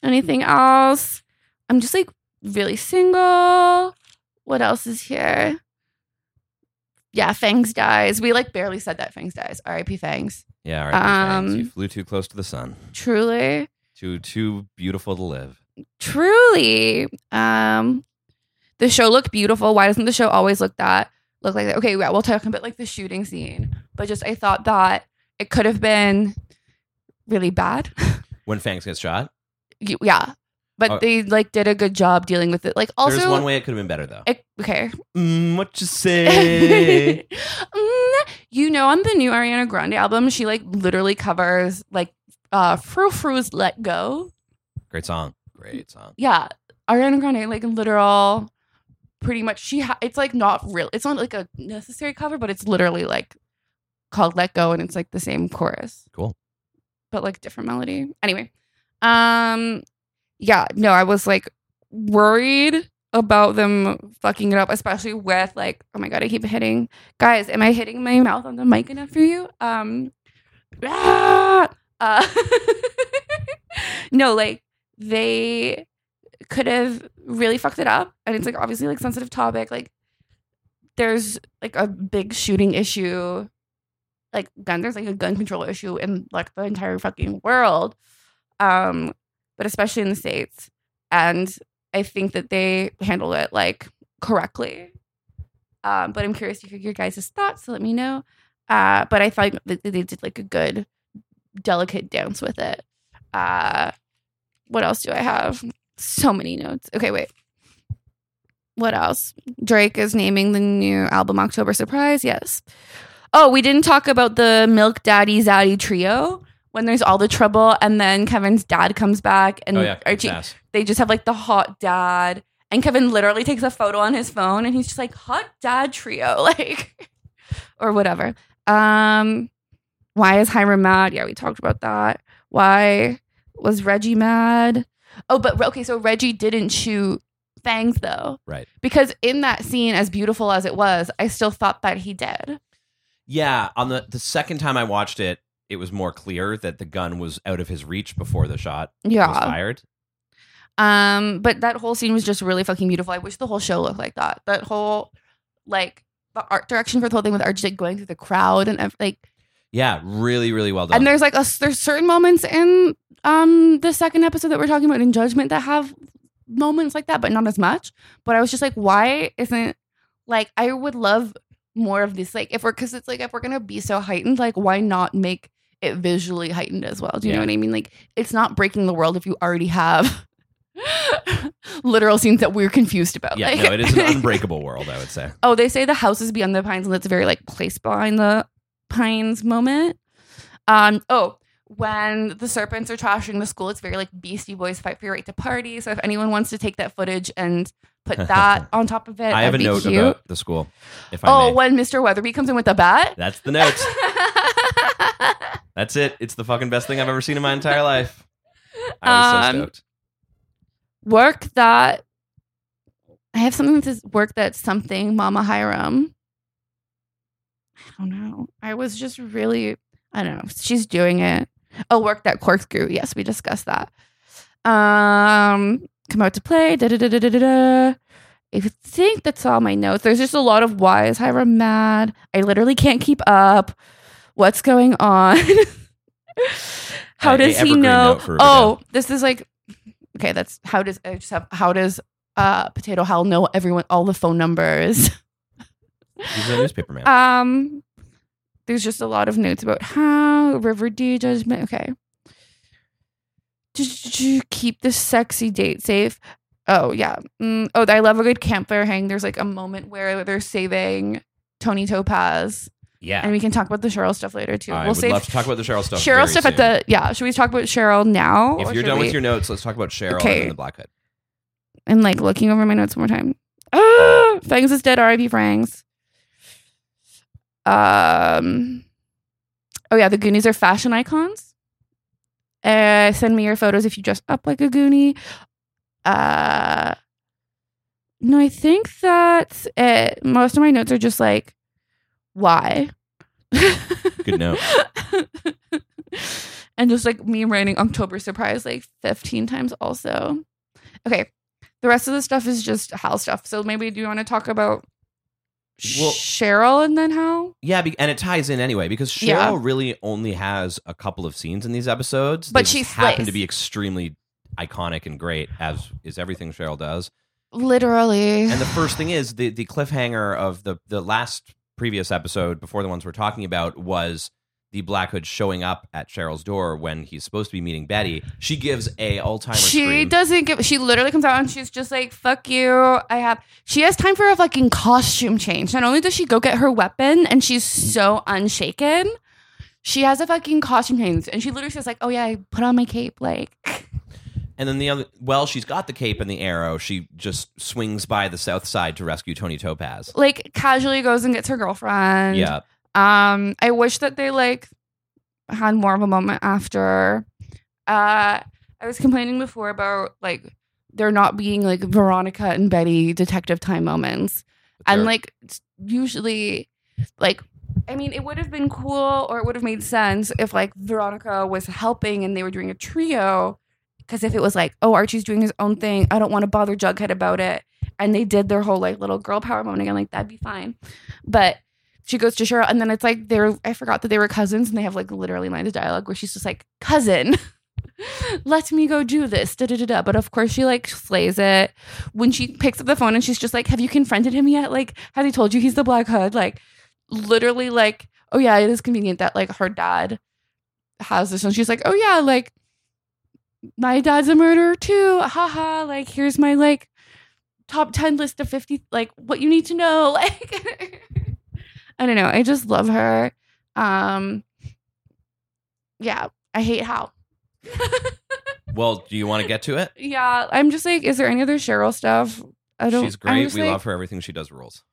anything else? I'm just like really single. What else is here? Yeah, Fangs dies. We like barely said that Fangs dies. R.I.P. Fangs. Yeah, thanks. Um, you flew too close to the sun. Truly, Too too beautiful to live. truly. Um, the show looked beautiful. Why doesn't the show always look that look like that? Okay, yeah, we'll talk about like the shooting scene, but just I thought that it could have been really bad. When Fangs gets shot, Y- yeah but Oh. they like did a good job dealing with it like also there's one way it could have been better though. okay Mm, what you say? Mm, you know on the new ariana grande album she like literally covers like uh frou frou's let go Great song. Great song. yeah ariana grande like literal pretty much she ha- it's like not real it's not like a necessary cover but it's literally like called let go and it's like the same chorus Cool. But like different melody anyway um yeah no i was like worried about them fucking it up especially with like oh my god i keep hitting guys am i hitting my mouth on the mic enough for you um ah! uh, no like they could have really fucked it up and it's like obviously like sensitive topic like there's like a big shooting issue like gun there's like a gun control issue in like the entire fucking world um but especially in the states and i think that they handle it like correctly. Um but i'm curious to hear your guys' thoughts so let me know. Uh but i thought that they did like a good delicate dance with it. Uh what else do i have? So many notes. Okay wait. What else? Drake is naming the new album october surprise? Yes Oh, we didn't talk about the Milk Daddy Zaddy trio when there's all the trouble, and then Kevin's dad comes back, and oh yeah, Archie. They just have like the hot dad, and Kevin literally takes a photo on his phone, and he's just like hot dad trio, like or whatever. Um, why is Hiram mad? Yeah, we talked about that. Why was Reggie mad? Oh, but okay, so Reggie didn't shoot Fangs though, Right. because in that scene, as beautiful as it was, I still thought that he did. Yeah, on the the second time I watched it, it was more clear that the gun was out of his reach before the shot was Yeah. fired. Um, but that whole scene was just really fucking beautiful. I wish the whole show looked like that. That whole like the art direction for the whole thing with Archie going through the crowd and like Yeah, really, really well done. and there's like a there's certain moments in um the second episode that we're talking about in Judgment that have moments like that, but not as much. But I was just like, why isn't like I would love more of this? Like if we're because it's like if we're gonna be so heightened, like why not make it visually heightened as well? Do you Yeah. know what I mean? Like it's not breaking the world if you already have literal scenes that we're confused about. Yeah, like, no, it is an unbreakable world, I would say. Oh, they say the houses beyond the pines, and that's a very like place behind the pines moment. Um. Oh, when the serpents are trashing the school, it's very like Beastie Boys fight for your right to party. So if anyone wants to take that footage and put that on top of it, I have a note cute. about the school, if I oh, may. when Mr. Weatherbee comes in with the bat. That's the note. That's it. It's the fucking best thing I've ever seen in my entire life. I was so Um, stoked. work that I have something to work that's something Mama Hiram. I don't know. I was just really I don't know. She's doing it. Oh, work that corkscrew. Yes, we discussed that. Um come out to play. Da da da da da da. I think that's all my notes. There's just a lot of why is Hiram mad? I literally can't keep up. What's going on? How a does he know? Oh, this is like okay. That's how does I just have how does uh Potato Hal know everyone all the phone numbers? He's a newspaper man. Um, there's just a lot of notes about how River D judgment. Okay, keep the sexy date safe. Oh yeah. Mm, oh, I love a good campfire hang. There's like a moment where they're saving Toni Topaz, yeah. and we can talk about the Cheryl stuff later too. I we'll would save love to talk about the Cheryl stuff. Cheryl stuff at the yeah. Should we talk about Cheryl now? If you're done we- with your notes, let's talk about Cheryl Okay. and the Black Hood. and like looking over my notes one more time. Ah, Fangs is dead. R.I.P. Fangs. Um. Oh yeah, the Goonies are fashion icons. Uh, send me your photos if you dress up like a Goonie. Uh. No, I think that's it. Most of my notes are just like, why? Good note. and just like me writing October surprise like 15 times also. Okay. The rest of the stuff is just Hal stuff. So maybe do you want to talk about Well- Cheryl and then how? Yeah, be- and it ties in anyway because Cheryl Yeah. really only has a couple of scenes in these episodes, But she just happen slays. to be extremely iconic and great, as is everything Cheryl does. Literally. And the first thing is the the cliffhanger of the the last previous episode before the ones we're talking about was the Black Hood showing up at Cheryl's door when he's supposed to be meeting Betty. She gives a all timer she scream. doesn't give she literally comes out and she's just like fuck you i have she has time for a fucking costume change not only does she go get her weapon and she's so unshaken she has a fucking costume change and she literally says like oh yeah i put on my cape like And then the other, well, she's got the cape and the arrow. She just swings by the south side to rescue Toni Topaz. like casually goes and gets her girlfriend Yeah, um i wish that they like had more of a moment after uh i was complaining before about like there not being like veronica and betty detective time moments. And like usually like i mean it would have been cool or it would have made sense if like veronica was helping and they were doing a trio. Because if it was like oh archie's doing his own thing i don't want to bother jughead about it and they did their whole like little girl power moment again like that'd be fine. But she goes to cheryl and then it's like they're i forgot that they were cousins and they have like literally lines of dialogue where she's just like cousin let me go do this da, da, da, da. but of course she like slays it. When she picks up the phone and she's just like have you confronted him yet? Like has he told you he's the black hood? Like literally like oh yeah it is convenient that like her dad has this and she's like oh yeah like my dad's a murderer too haha like here's my like top 10 list of 50 like what you need to know. Like i don't know i just love her um yeah i hate how well, do you want to get to it? yeah i'm just like is there any other cheryl stuff i don't She's great. We like- love her. Everything she does rules.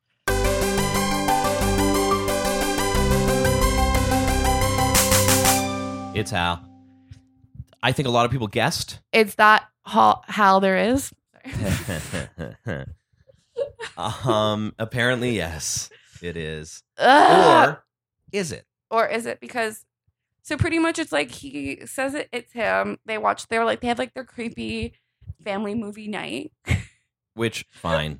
It's Hal. I think a lot of people guessed. it's that hal, hal there is um. Apparently, yes, it is. Ugh. Or is it? or is it because so pretty much it's like he says it it's him they watch they're like they have like their creepy family movie night Which fine.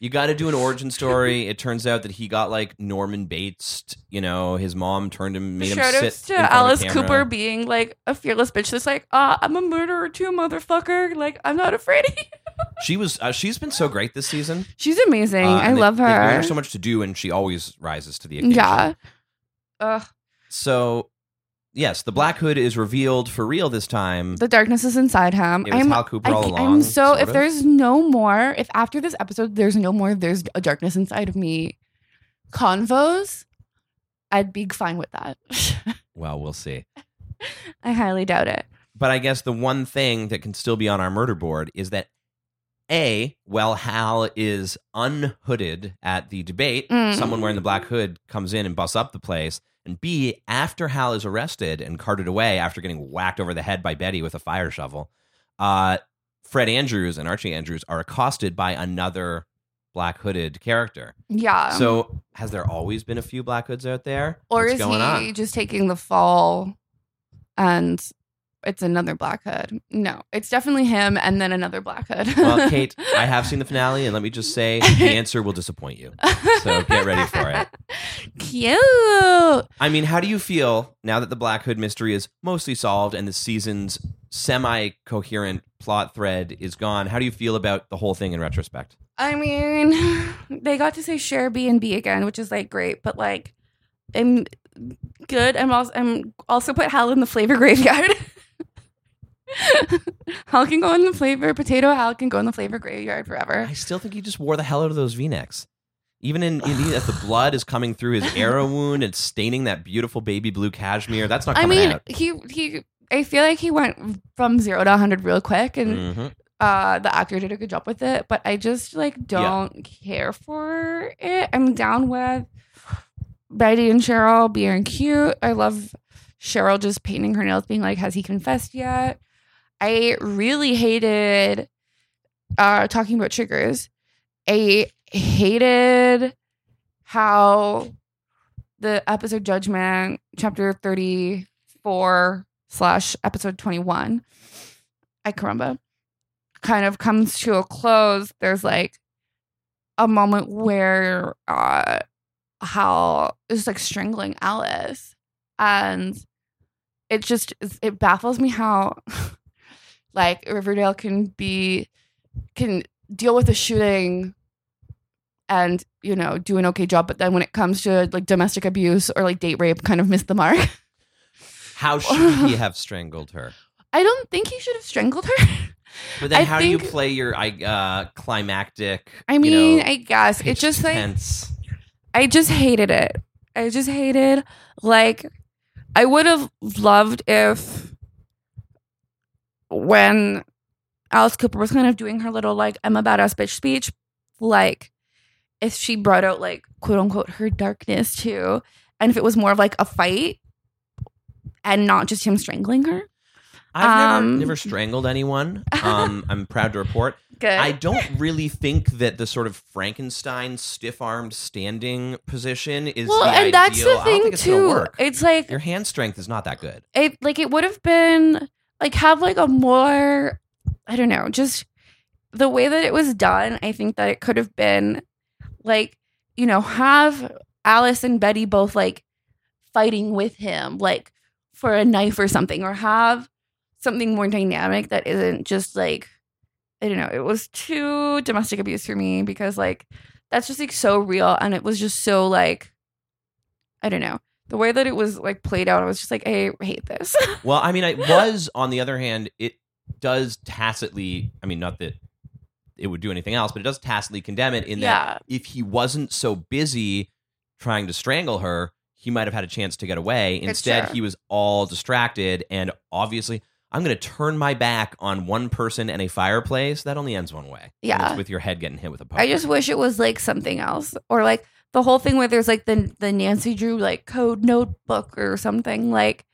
You got to do an origin story. It turns out that he got like Norman Bates. You know, his mom turned him, made him Shout sit to Alice. Cooper being like a fearless bitch that's like, uh, I'm a murderer too, motherfucker. Like, I'm not afraid of you. She was. Uh, she's been so great this season. She's amazing. Uh, I they- love her. her so much to do, and she always rises to the occasion. yeah. Ugh. So, yes, the Black Hood is revealed for real this time. The darkness is inside him. It was I'm, Hal Cooper I, all along. I'm so, if of. there's no more, if after this episode there's no more, there's a darkness inside of me convos, I'd be fine with that. well, we'll see. I highly doubt it. But I guess the one thing that can still be on our murder board is that A, well, Hal is unhooded at the debate. Mm. Someone wearing the black hood comes in and busts up the place. And B, after Hal is arrested and carted away after getting whacked over the head by Betty with a fire shovel, uh, Fred Andrews and Archie Andrews are accosted by another black hooded character. Yeah. so, has there always been a few black hoods out there? or What's is he on? just taking the fall and it's another black hood? No, it's definitely him and then another black hood. Well, Kate, I have seen the finale, and let me just say the answer will disappoint you. So get ready for it. Cute. I mean, how do you feel now that the Black Hood mystery is mostly solved and the season's semi coherent plot thread is gone? How do you feel about the whole thing in retrospect? I mean, they got to say share B and B again, which is like great, but like, I'm good. I'm also I'm also put Hal in the flavor graveyard. Hal can go in the flavor potato. Hal can go in the flavor graveyard forever. I still think he just wore the hell out of those v necks. Even in, in the, blood is coming through his arrow wound and staining that beautiful baby blue cashmere, that's not I coming mean, out. he he. I feel like he went from zero to hundred real quick, and Mhm. uh, the actor did a good job with it. But I just like don't care for it. I'm down with Betty and Cheryl being cute. I love Cheryl just painting her nails, being like, "Has he confessed yet?" I really hated uh, talking about triggers. I hated how the episode Judgment, chapter thirty four slash episode twenty one. I caramba kind of comes to a close, there's like a moment where uh Hal is like strangling Alice. And it just it baffles me how like Riverdale can be can deal with a shooting and you know do an okay job but then when it comes to like domestic abuse or like date rape kind of miss the mark How should he have strangled her? i don't think he should have strangled her But then, I how do you play your uh, climactic? i you mean know, i guess it pitched just like tense? I just hated it. I just hated like I would have loved if when Alice Cooper was kind of doing her little like I'm a badass bitch speech, like if she brought out like quote unquote her darkness too, and if it was more of like a fight and not just him strangling her. I've never, Um, never strangled anyone. Um, I'm proud to report. Good. I don't really think that the sort of Frankenstein stiff-armed standing position is well, the and that's ideal. the I don't thing think it's too. work. It's like Your hand strength is not that good. it like it would have been like have like a more I don't know, just the way that it was done, I think that it could have been like, you know, have Alice and Betty both like fighting with him, like for a knife or something, or have something more dynamic that isn't just like I don't know, it was too domestic abuse for me because like that's just like so real and it was just so like I don't know. The way that it was like played out, I was just like, I hate this. Well, I mean, it was on the other hand, it does tacitly. I mean, not that it would do anything else, but it does tacitly condemn it in that yeah. if he wasn't so busy trying to strangle her, he might have had a chance to get away. Instead, he was all distracted, and obviously, I'm going to turn my back on one person and a fireplace. That only ends one way. Yeah. it's with your head getting hit with a poker. I just wish it was like something else. Or like the whole thing where there's like the the Nancy Drew like code notebook or something like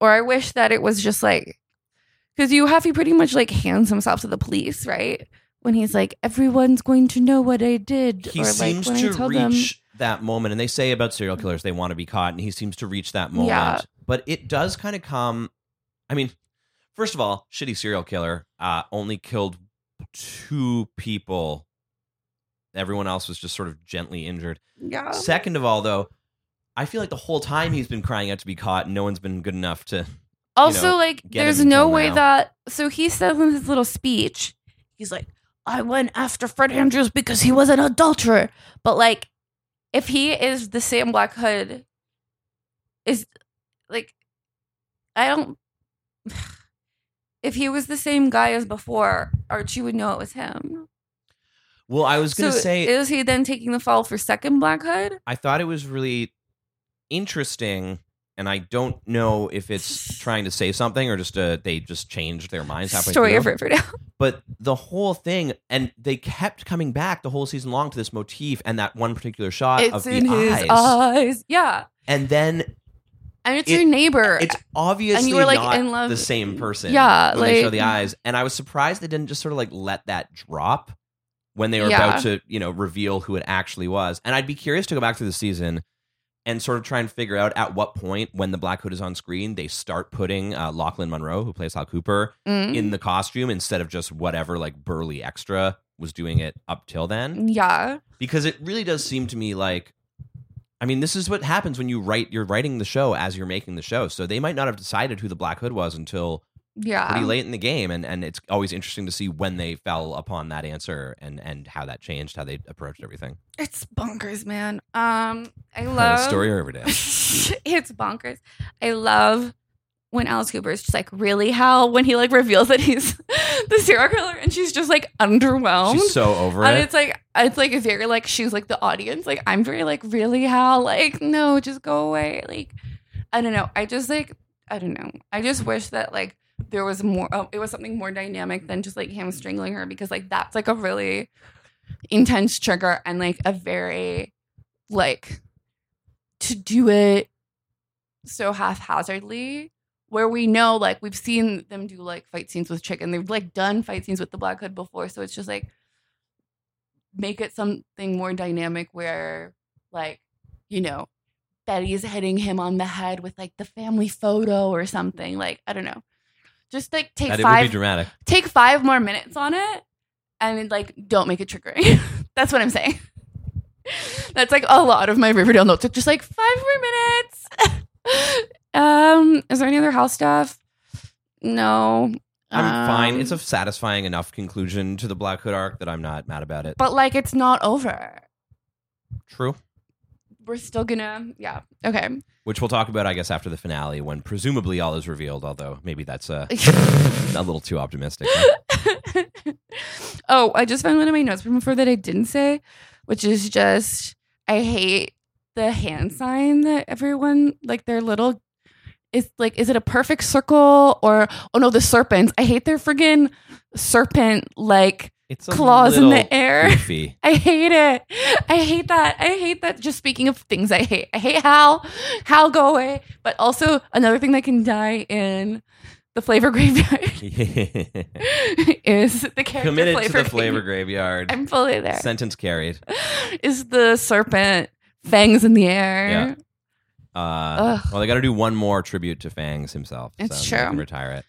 or I wish that it was just like because you have he pretty much like hands himself to the police, right? When he's like, everyone's going to know what I did. he or seems like when to tell them reach that moment and they say about serial killers they want to be caught and he seems to reach that moment Yeah. but it does kind of come i mean first of all shitty serial killer uh only killed two people Everyone else was just sort of gently injured. Yeah. Second of all, though, I feel like the whole time he's been crying out to be caught, and no one's been good enough to. Also, know, like, get there's no way now. that. So he says in his little speech, he's like, I went after Fred Andrews because he was an adulterer. But, like, if he is the same Black Hood, is like, I don't. If he was the same guy as before, Archie would know it was him. Well, I was gonna so say is he then taking the fall for second Black Hood? I thought it was really interesting, and I don't know if it's trying to say something or just uh, they just changed their minds halfway Story through. of Riverdale. But the whole thing, and they kept coming back the whole season long to this motif and that one particular shot of it's the his eyes. eyes. Yeah. And then And it's It- your neighbor. it's obviously were, like, not in love- the same person. Yeah, when they show the eyes, and I was surprised they didn't just sort of like let that drop when they were Yeah. about to, you know, reveal who it actually was. And I'd be curious to go back through the season and sort of try and figure out at what point when the Black Hood is on screen they start putting uh, Lochlyn Munro, who plays Hal Cooper, Mm. in the costume instead of just whatever like burly extra was doing it up till then yeah. because it really does seem to me like I mean, this is what happens when you write. You're writing the show as you're making the show, so they might not have decided who the Black Hood was until Yeah. pretty late in the game, and and it's always interesting to see when they fell upon that answer and and how that changed, how they approached everything. It's bonkers, man. Um, I love the story of Riverdale. it's bonkers. I love when Alice Cooper is just like, really, Hal? When he like reveals that he's the serial killer, and she's just like underwhelmed. She's so over and it. it's like it's like very like she's like the audience. Like I'm very like really Hal. Like no, just go away. Like I don't know. I just like I don't know. I just wish that like there was more. Oh, it was something more dynamic than just like him strangling her because like that's like a really intense trigger and like a very like to do it so haphazardly where we know like we've seen them do like fight scenes with chicken they've like done fight scenes with the black hood before so it's just like make it something more dynamic where like you know betty's hitting him on the head with like the family photo or something like i don't know just like take that it would five be dramatic. take five more minutes on it and like don't make it triggering. That's what I'm saying. That's like a lot of my Riverdale notes. It's just like five more minutes. um, is there any other house stuff? No. I'm fine. It's a Um, satisfying enough conclusion to the Black Hood arc that I'm not mad about it. but like it's not over. True. We're still gonna yeah. Okay. Which we'll talk about, I guess, after the finale when presumably all is revealed. Although maybe that's uh, a little too optimistic. oh, I just found one of my notes from before that I didn't say, which is just I hate the hand sign that everyone like their little is like is it a perfect circle or oh no the serpents I hate their friggin' serpent like It's a claws in the air. goofy. I hate it. I hate that. I hate that. Just speaking of things I hate, I hate Hal. Hal, go away. But also another thing that can die in the flavor graveyard is the character Committed flavor to the flavor graveyard. I'm fully there. Sentence carried. Is the serpent fangs in the air? Yeah. Uh, well, they got to do one more tribute to Fangs himself. It's so true. can retire it.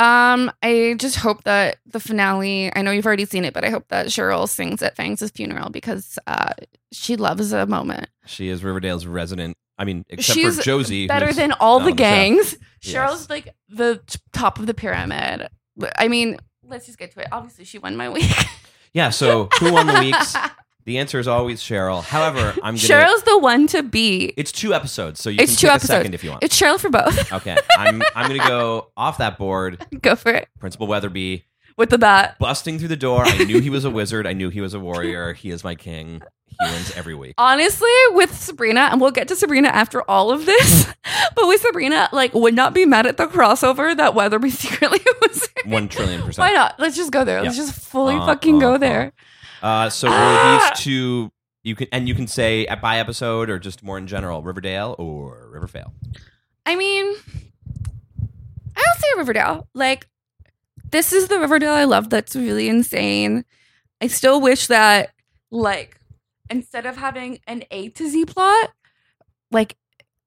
Um, I just hope that the finale. I know you've already seen it, but I hope that Cheryl sings at Fangs' funeral because uh, she loves a moment. She is Riverdale's resident. I mean, except She's for Josie, better than all the on the gangs. Yes. Cheryl's like the t- top of the pyramid. I mean, let's just get to it. Obviously, she won my week. Yeah. So who won the weeks? The answer is always Cheryl. However, I'm gonna. Cheryl's the one to beat. It's two episodes, so you It's can two take episodes. a second if you want. It's Cheryl for both. okay, I'm I'm gonna go off that board. Go for it Principal Weatherbee with the bat. busting through the door. I knew he was a wizard. I knew he was a warrior. He is my king. He wins every week. Honestly, with Sabrina, and we'll get to Sabrina after all of this, but with Sabrina, like, would not be mad at the crossover that Weatherbee secretly was. One trillion percent. Why not? Let's just go there. Let's just fully Uh, fucking uh, go uh. there. Uh, so were Ah! these two you can and you can say at by episode or just more in general, Riverdale or Rivervale. I mean, I'll say Riverdale. Like, this is the Riverdale I love that's really insane. I still wish that, like, instead of having an A to Z plot, like,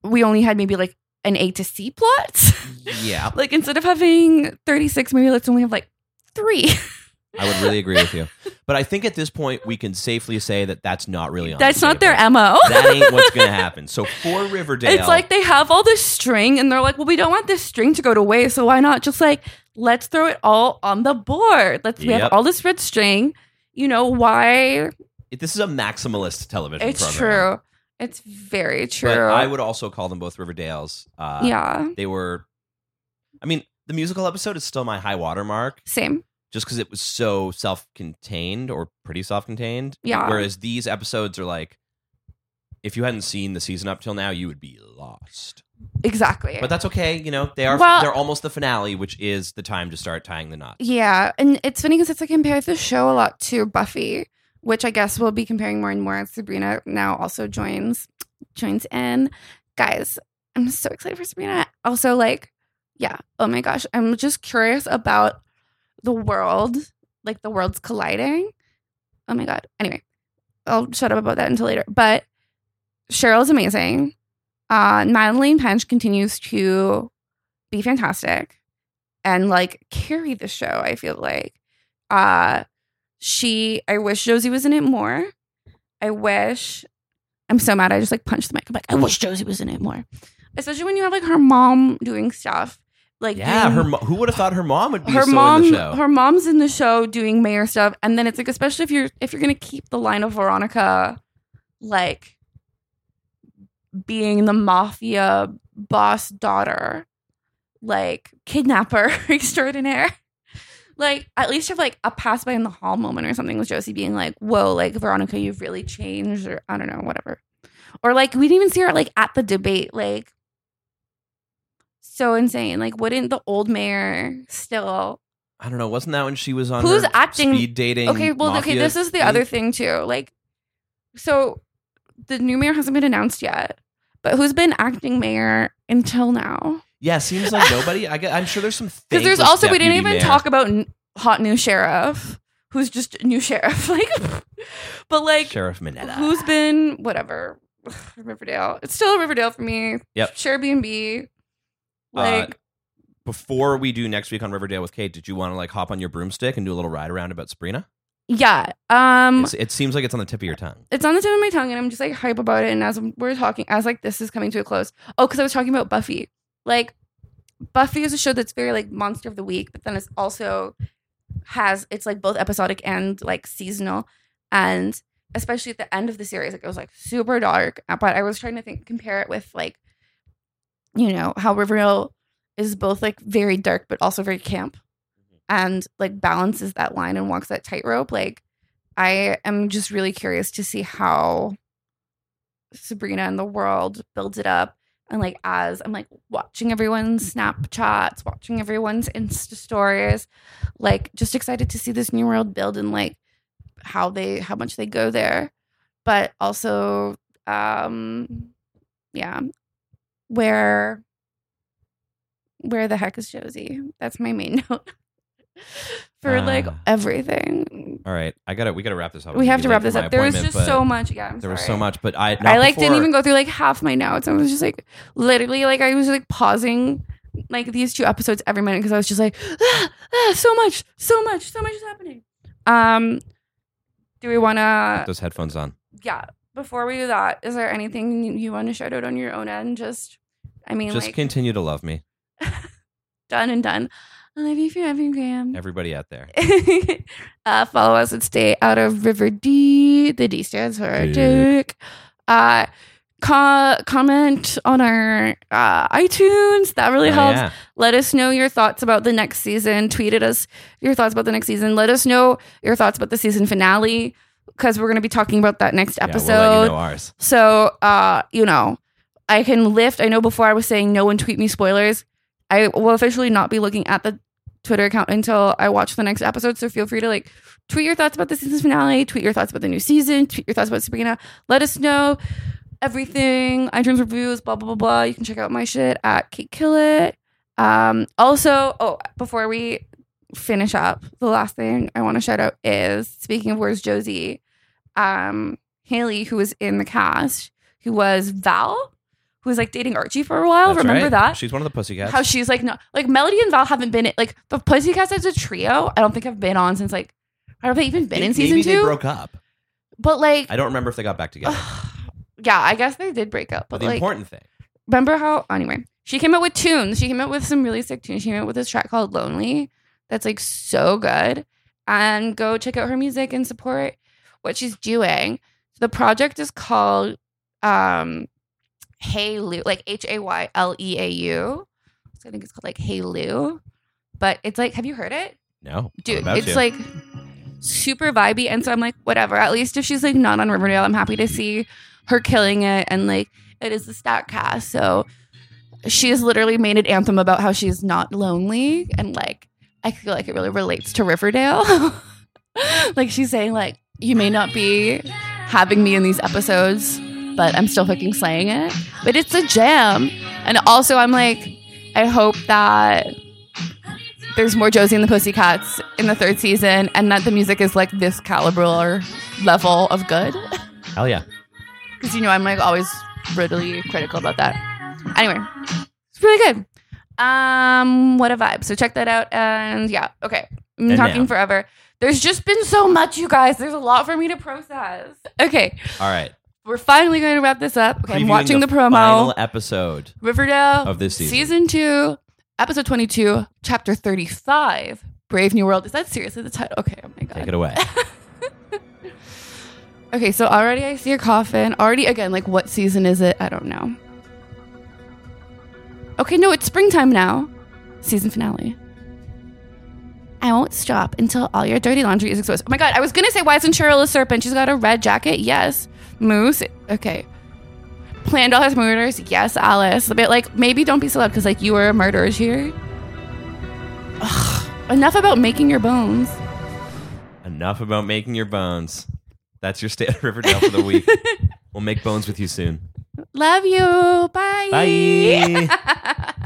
we only had maybe like an A to C plot. Yeah. like, instead of having 36, maybe let's only have like three. I would really agree with you. But I think at this point we can safely say that that's not really on. That's the not their. MO. That ain't what's gonna happen. So for Riverdale, It's like they have all this string and they're like, well, we don't want this string to go to waste. So why not just like, let's throw it all on the board? Let's, we Yep. have all this red string. You know, why? this is a maximalist television. It's program. true. It's very true. But I would also call them both Riverdales. Uh, yeah. they were. I mean, the musical episode is still my high watermark, Same. Just because it was so self-contained or pretty self-contained. Yeah. Whereas these episodes are like, if you hadn't seen the season up till now, you would be lost. Exactly. But that's okay. You know, they are. Well- they're almost the finale, which is the time to start tying the knots. yeah. And it's funny because it's like compared the show a lot to Buffy, which I guess we'll be comparing more and more as Sabrina now also joins joins in. Guys, I'm so excited for Sabrina. Also, like, yeah, oh my gosh. I'm just curious about the world, like the worlds colliding. Oh my god. Anyway, I'll shut up about that until later. But Cheryl's amazing. Uh Madelaine Petsch continues to be fantastic and like carry the show, I feel like. Uh she I wish Josie was in it more. I wish I'm so mad I just like punched the mic. I'm like, I wish Josie was in it more. Especially when you have like her mom doing stuff. Like Yeah, doing- her. Mo- who would have thought her mom would be her so mom in the show? her mom's in the show doing mayor stuff and then it's like especially if you're if you're gonna keep the line of veronica like being the mafia boss daughter like kidnapper extraordinaire like at least have like a pass by in the hall moment or something with josie being like whoa like veronica you've really changed or i don't know whatever or like we didn't even see her like at the debate like so insane like wouldn't the old mayor still I don't know. Wasn't that when she was on Who's acting- speed dating? Okay, well, okay, this is the thing? other thing too. Like, so the new mayor hasn't been announced yet, but who's been acting mayor until now? Yeah, seems like nobody. I I'm sure there's some. Because there's also we didn't even mayor. talk about n- hot new sheriff, who's just new sheriff. Like, but like, Sheriff Minetta. who's been whatever Riverdale? It's still Riverdale for me. Yep. Share B and B. Like, Before we do next week on Riverdale with Kate, did you want to like hop on your broomstick and do a little ride around about Sabrina? yeah. Um, It's, it seems like it's on the tip of your tongue. it's on the tip of my tongue and I'm just like hype about it. And as we're talking, as like this is coming to a close. Oh, because I was talking about Buffy. Like Buffy is a show that's very like monster of the week, but then it's also has it's like both episodic and like seasonal. And especially at the end of the series, like it was like super dark. But I was trying to think compare it with like, you know, how Riverdale is both like very dark but also very camp. And like balances that line and walks that tightrope. Like I am just really curious to see how Sabrina and the world builds it up. And like as I'm like watching everyone's Snapchats, watching everyone's Insta stories, like just excited to see this new world build and like how they how much they go there. But also um yeah. Where where the heck is Josie? That's my main note. For like Ah. everything. All right, I got to We got to wrap this up. We have to wrap this up. There was just so much. Yeah, I'm There was so much, but I. I like didn't even go through like half my notes. I was just like literally like I was like pausing like these two episodes every minute because I was just like ah, ah, so much, so much, so much is happening. Um, do we want Put to? those headphones on. Yeah. Before we do that, is there anything you want to shout out on your own end? Just, I mean, Just like continue to love me, done and done. I love you forever, Graham. everybody out there. uh, follow us at Stay Out of River D. The D stands for Duke. Dick. Uh, co- comment on our uh, iTunes. That really Oh, helps. yeah. Let us know your thoughts about the next season. Tweet at us your thoughts about the next season. Let us know your thoughts about the season finale because we're going to be talking about that next Yeah, episode. we'll let you know ours. So, uh, you know, I can lift. I know before I was saying no one tweet me spoilers. I will officially not be looking at the Twitter account until I watch the next episode. So feel free to like tweet your thoughts about the season's finale, tweet your thoughts about the new season, tweet your thoughts about Sabrina. Let us know everything, iTunes reviews, blah blah blah blah. You can check out my shit at Kate Killit. Um, also, oh, before we finish up, the last thing I want to shout out is speaking of where's Josie, um, Hayley, who was in the cast, who was Val, who was like dating Archie for a while. That's Remember right. that? She's one of the pussycats. How she's like no, like Melody and Val haven't been like the Pussycats as a trio. I don't think I've been on since like Have they even been in season they two? broke up. but like, I don't remember if they got back together. yeah, I guess they did break up. but But the like, important thing. remember how? Anyway, she came out with tunes. She came out with some really sick tunes. She came out with this track called "Lonely." That's like so good. And go check out her music and support what she's doing. The project is called um, Hayleau, like H A Y L E A U. So I think it's called like Hayleau. But it's like, have you heard it? No, dude it's like super vibey and so i'm like whatever at least if she's like not on riverdale i'm happy to see her killing it and like it is the stat cast so she has literally made an anthem about how she's not lonely and like i feel like it really relates to riverdale like she's saying like you may not be having me in these episodes but i'm still fucking slaying it but it's a jam and also i'm like i hope that there's more Josie and the Pussycats in the third season, and that the music is like this caliber or level of good. hell yeah. Because you know I'm like always brutally critical about that. Anyway, it's really good. Um, what a vibe! So check that out, and yeah, okay. I'm And talking now. forever. There's just been so much, you guys. There's a lot for me to process. Okay, All right. we're finally going to wrap this up. Okay, I'm watching the, promo. final episode. Riverdale of this season. Season two, episode 22, chapter 35, Brave New World. Is that seriously the title? Okay, oh my God. Take it away. Okay, so already I see a coffin. Already, again, like what season is it? I don't know. Okay, no, it's springtime now. Season finale. I won't stop until all your dirty laundry is exposed. Oh my god, I was gonna say, why isn't Cheryl a serpent? She's got a red jacket. Yes. Moose. Okay. Planned all his murders. Yes, Alice. A bit like, maybe don't be so loud because, like, you were a murderer here. Ugh. Enough about making your bones. Enough about making your bones. That's your state of Riverdale for the week. we'll make bones with you soon. Love you. Bye. Bye.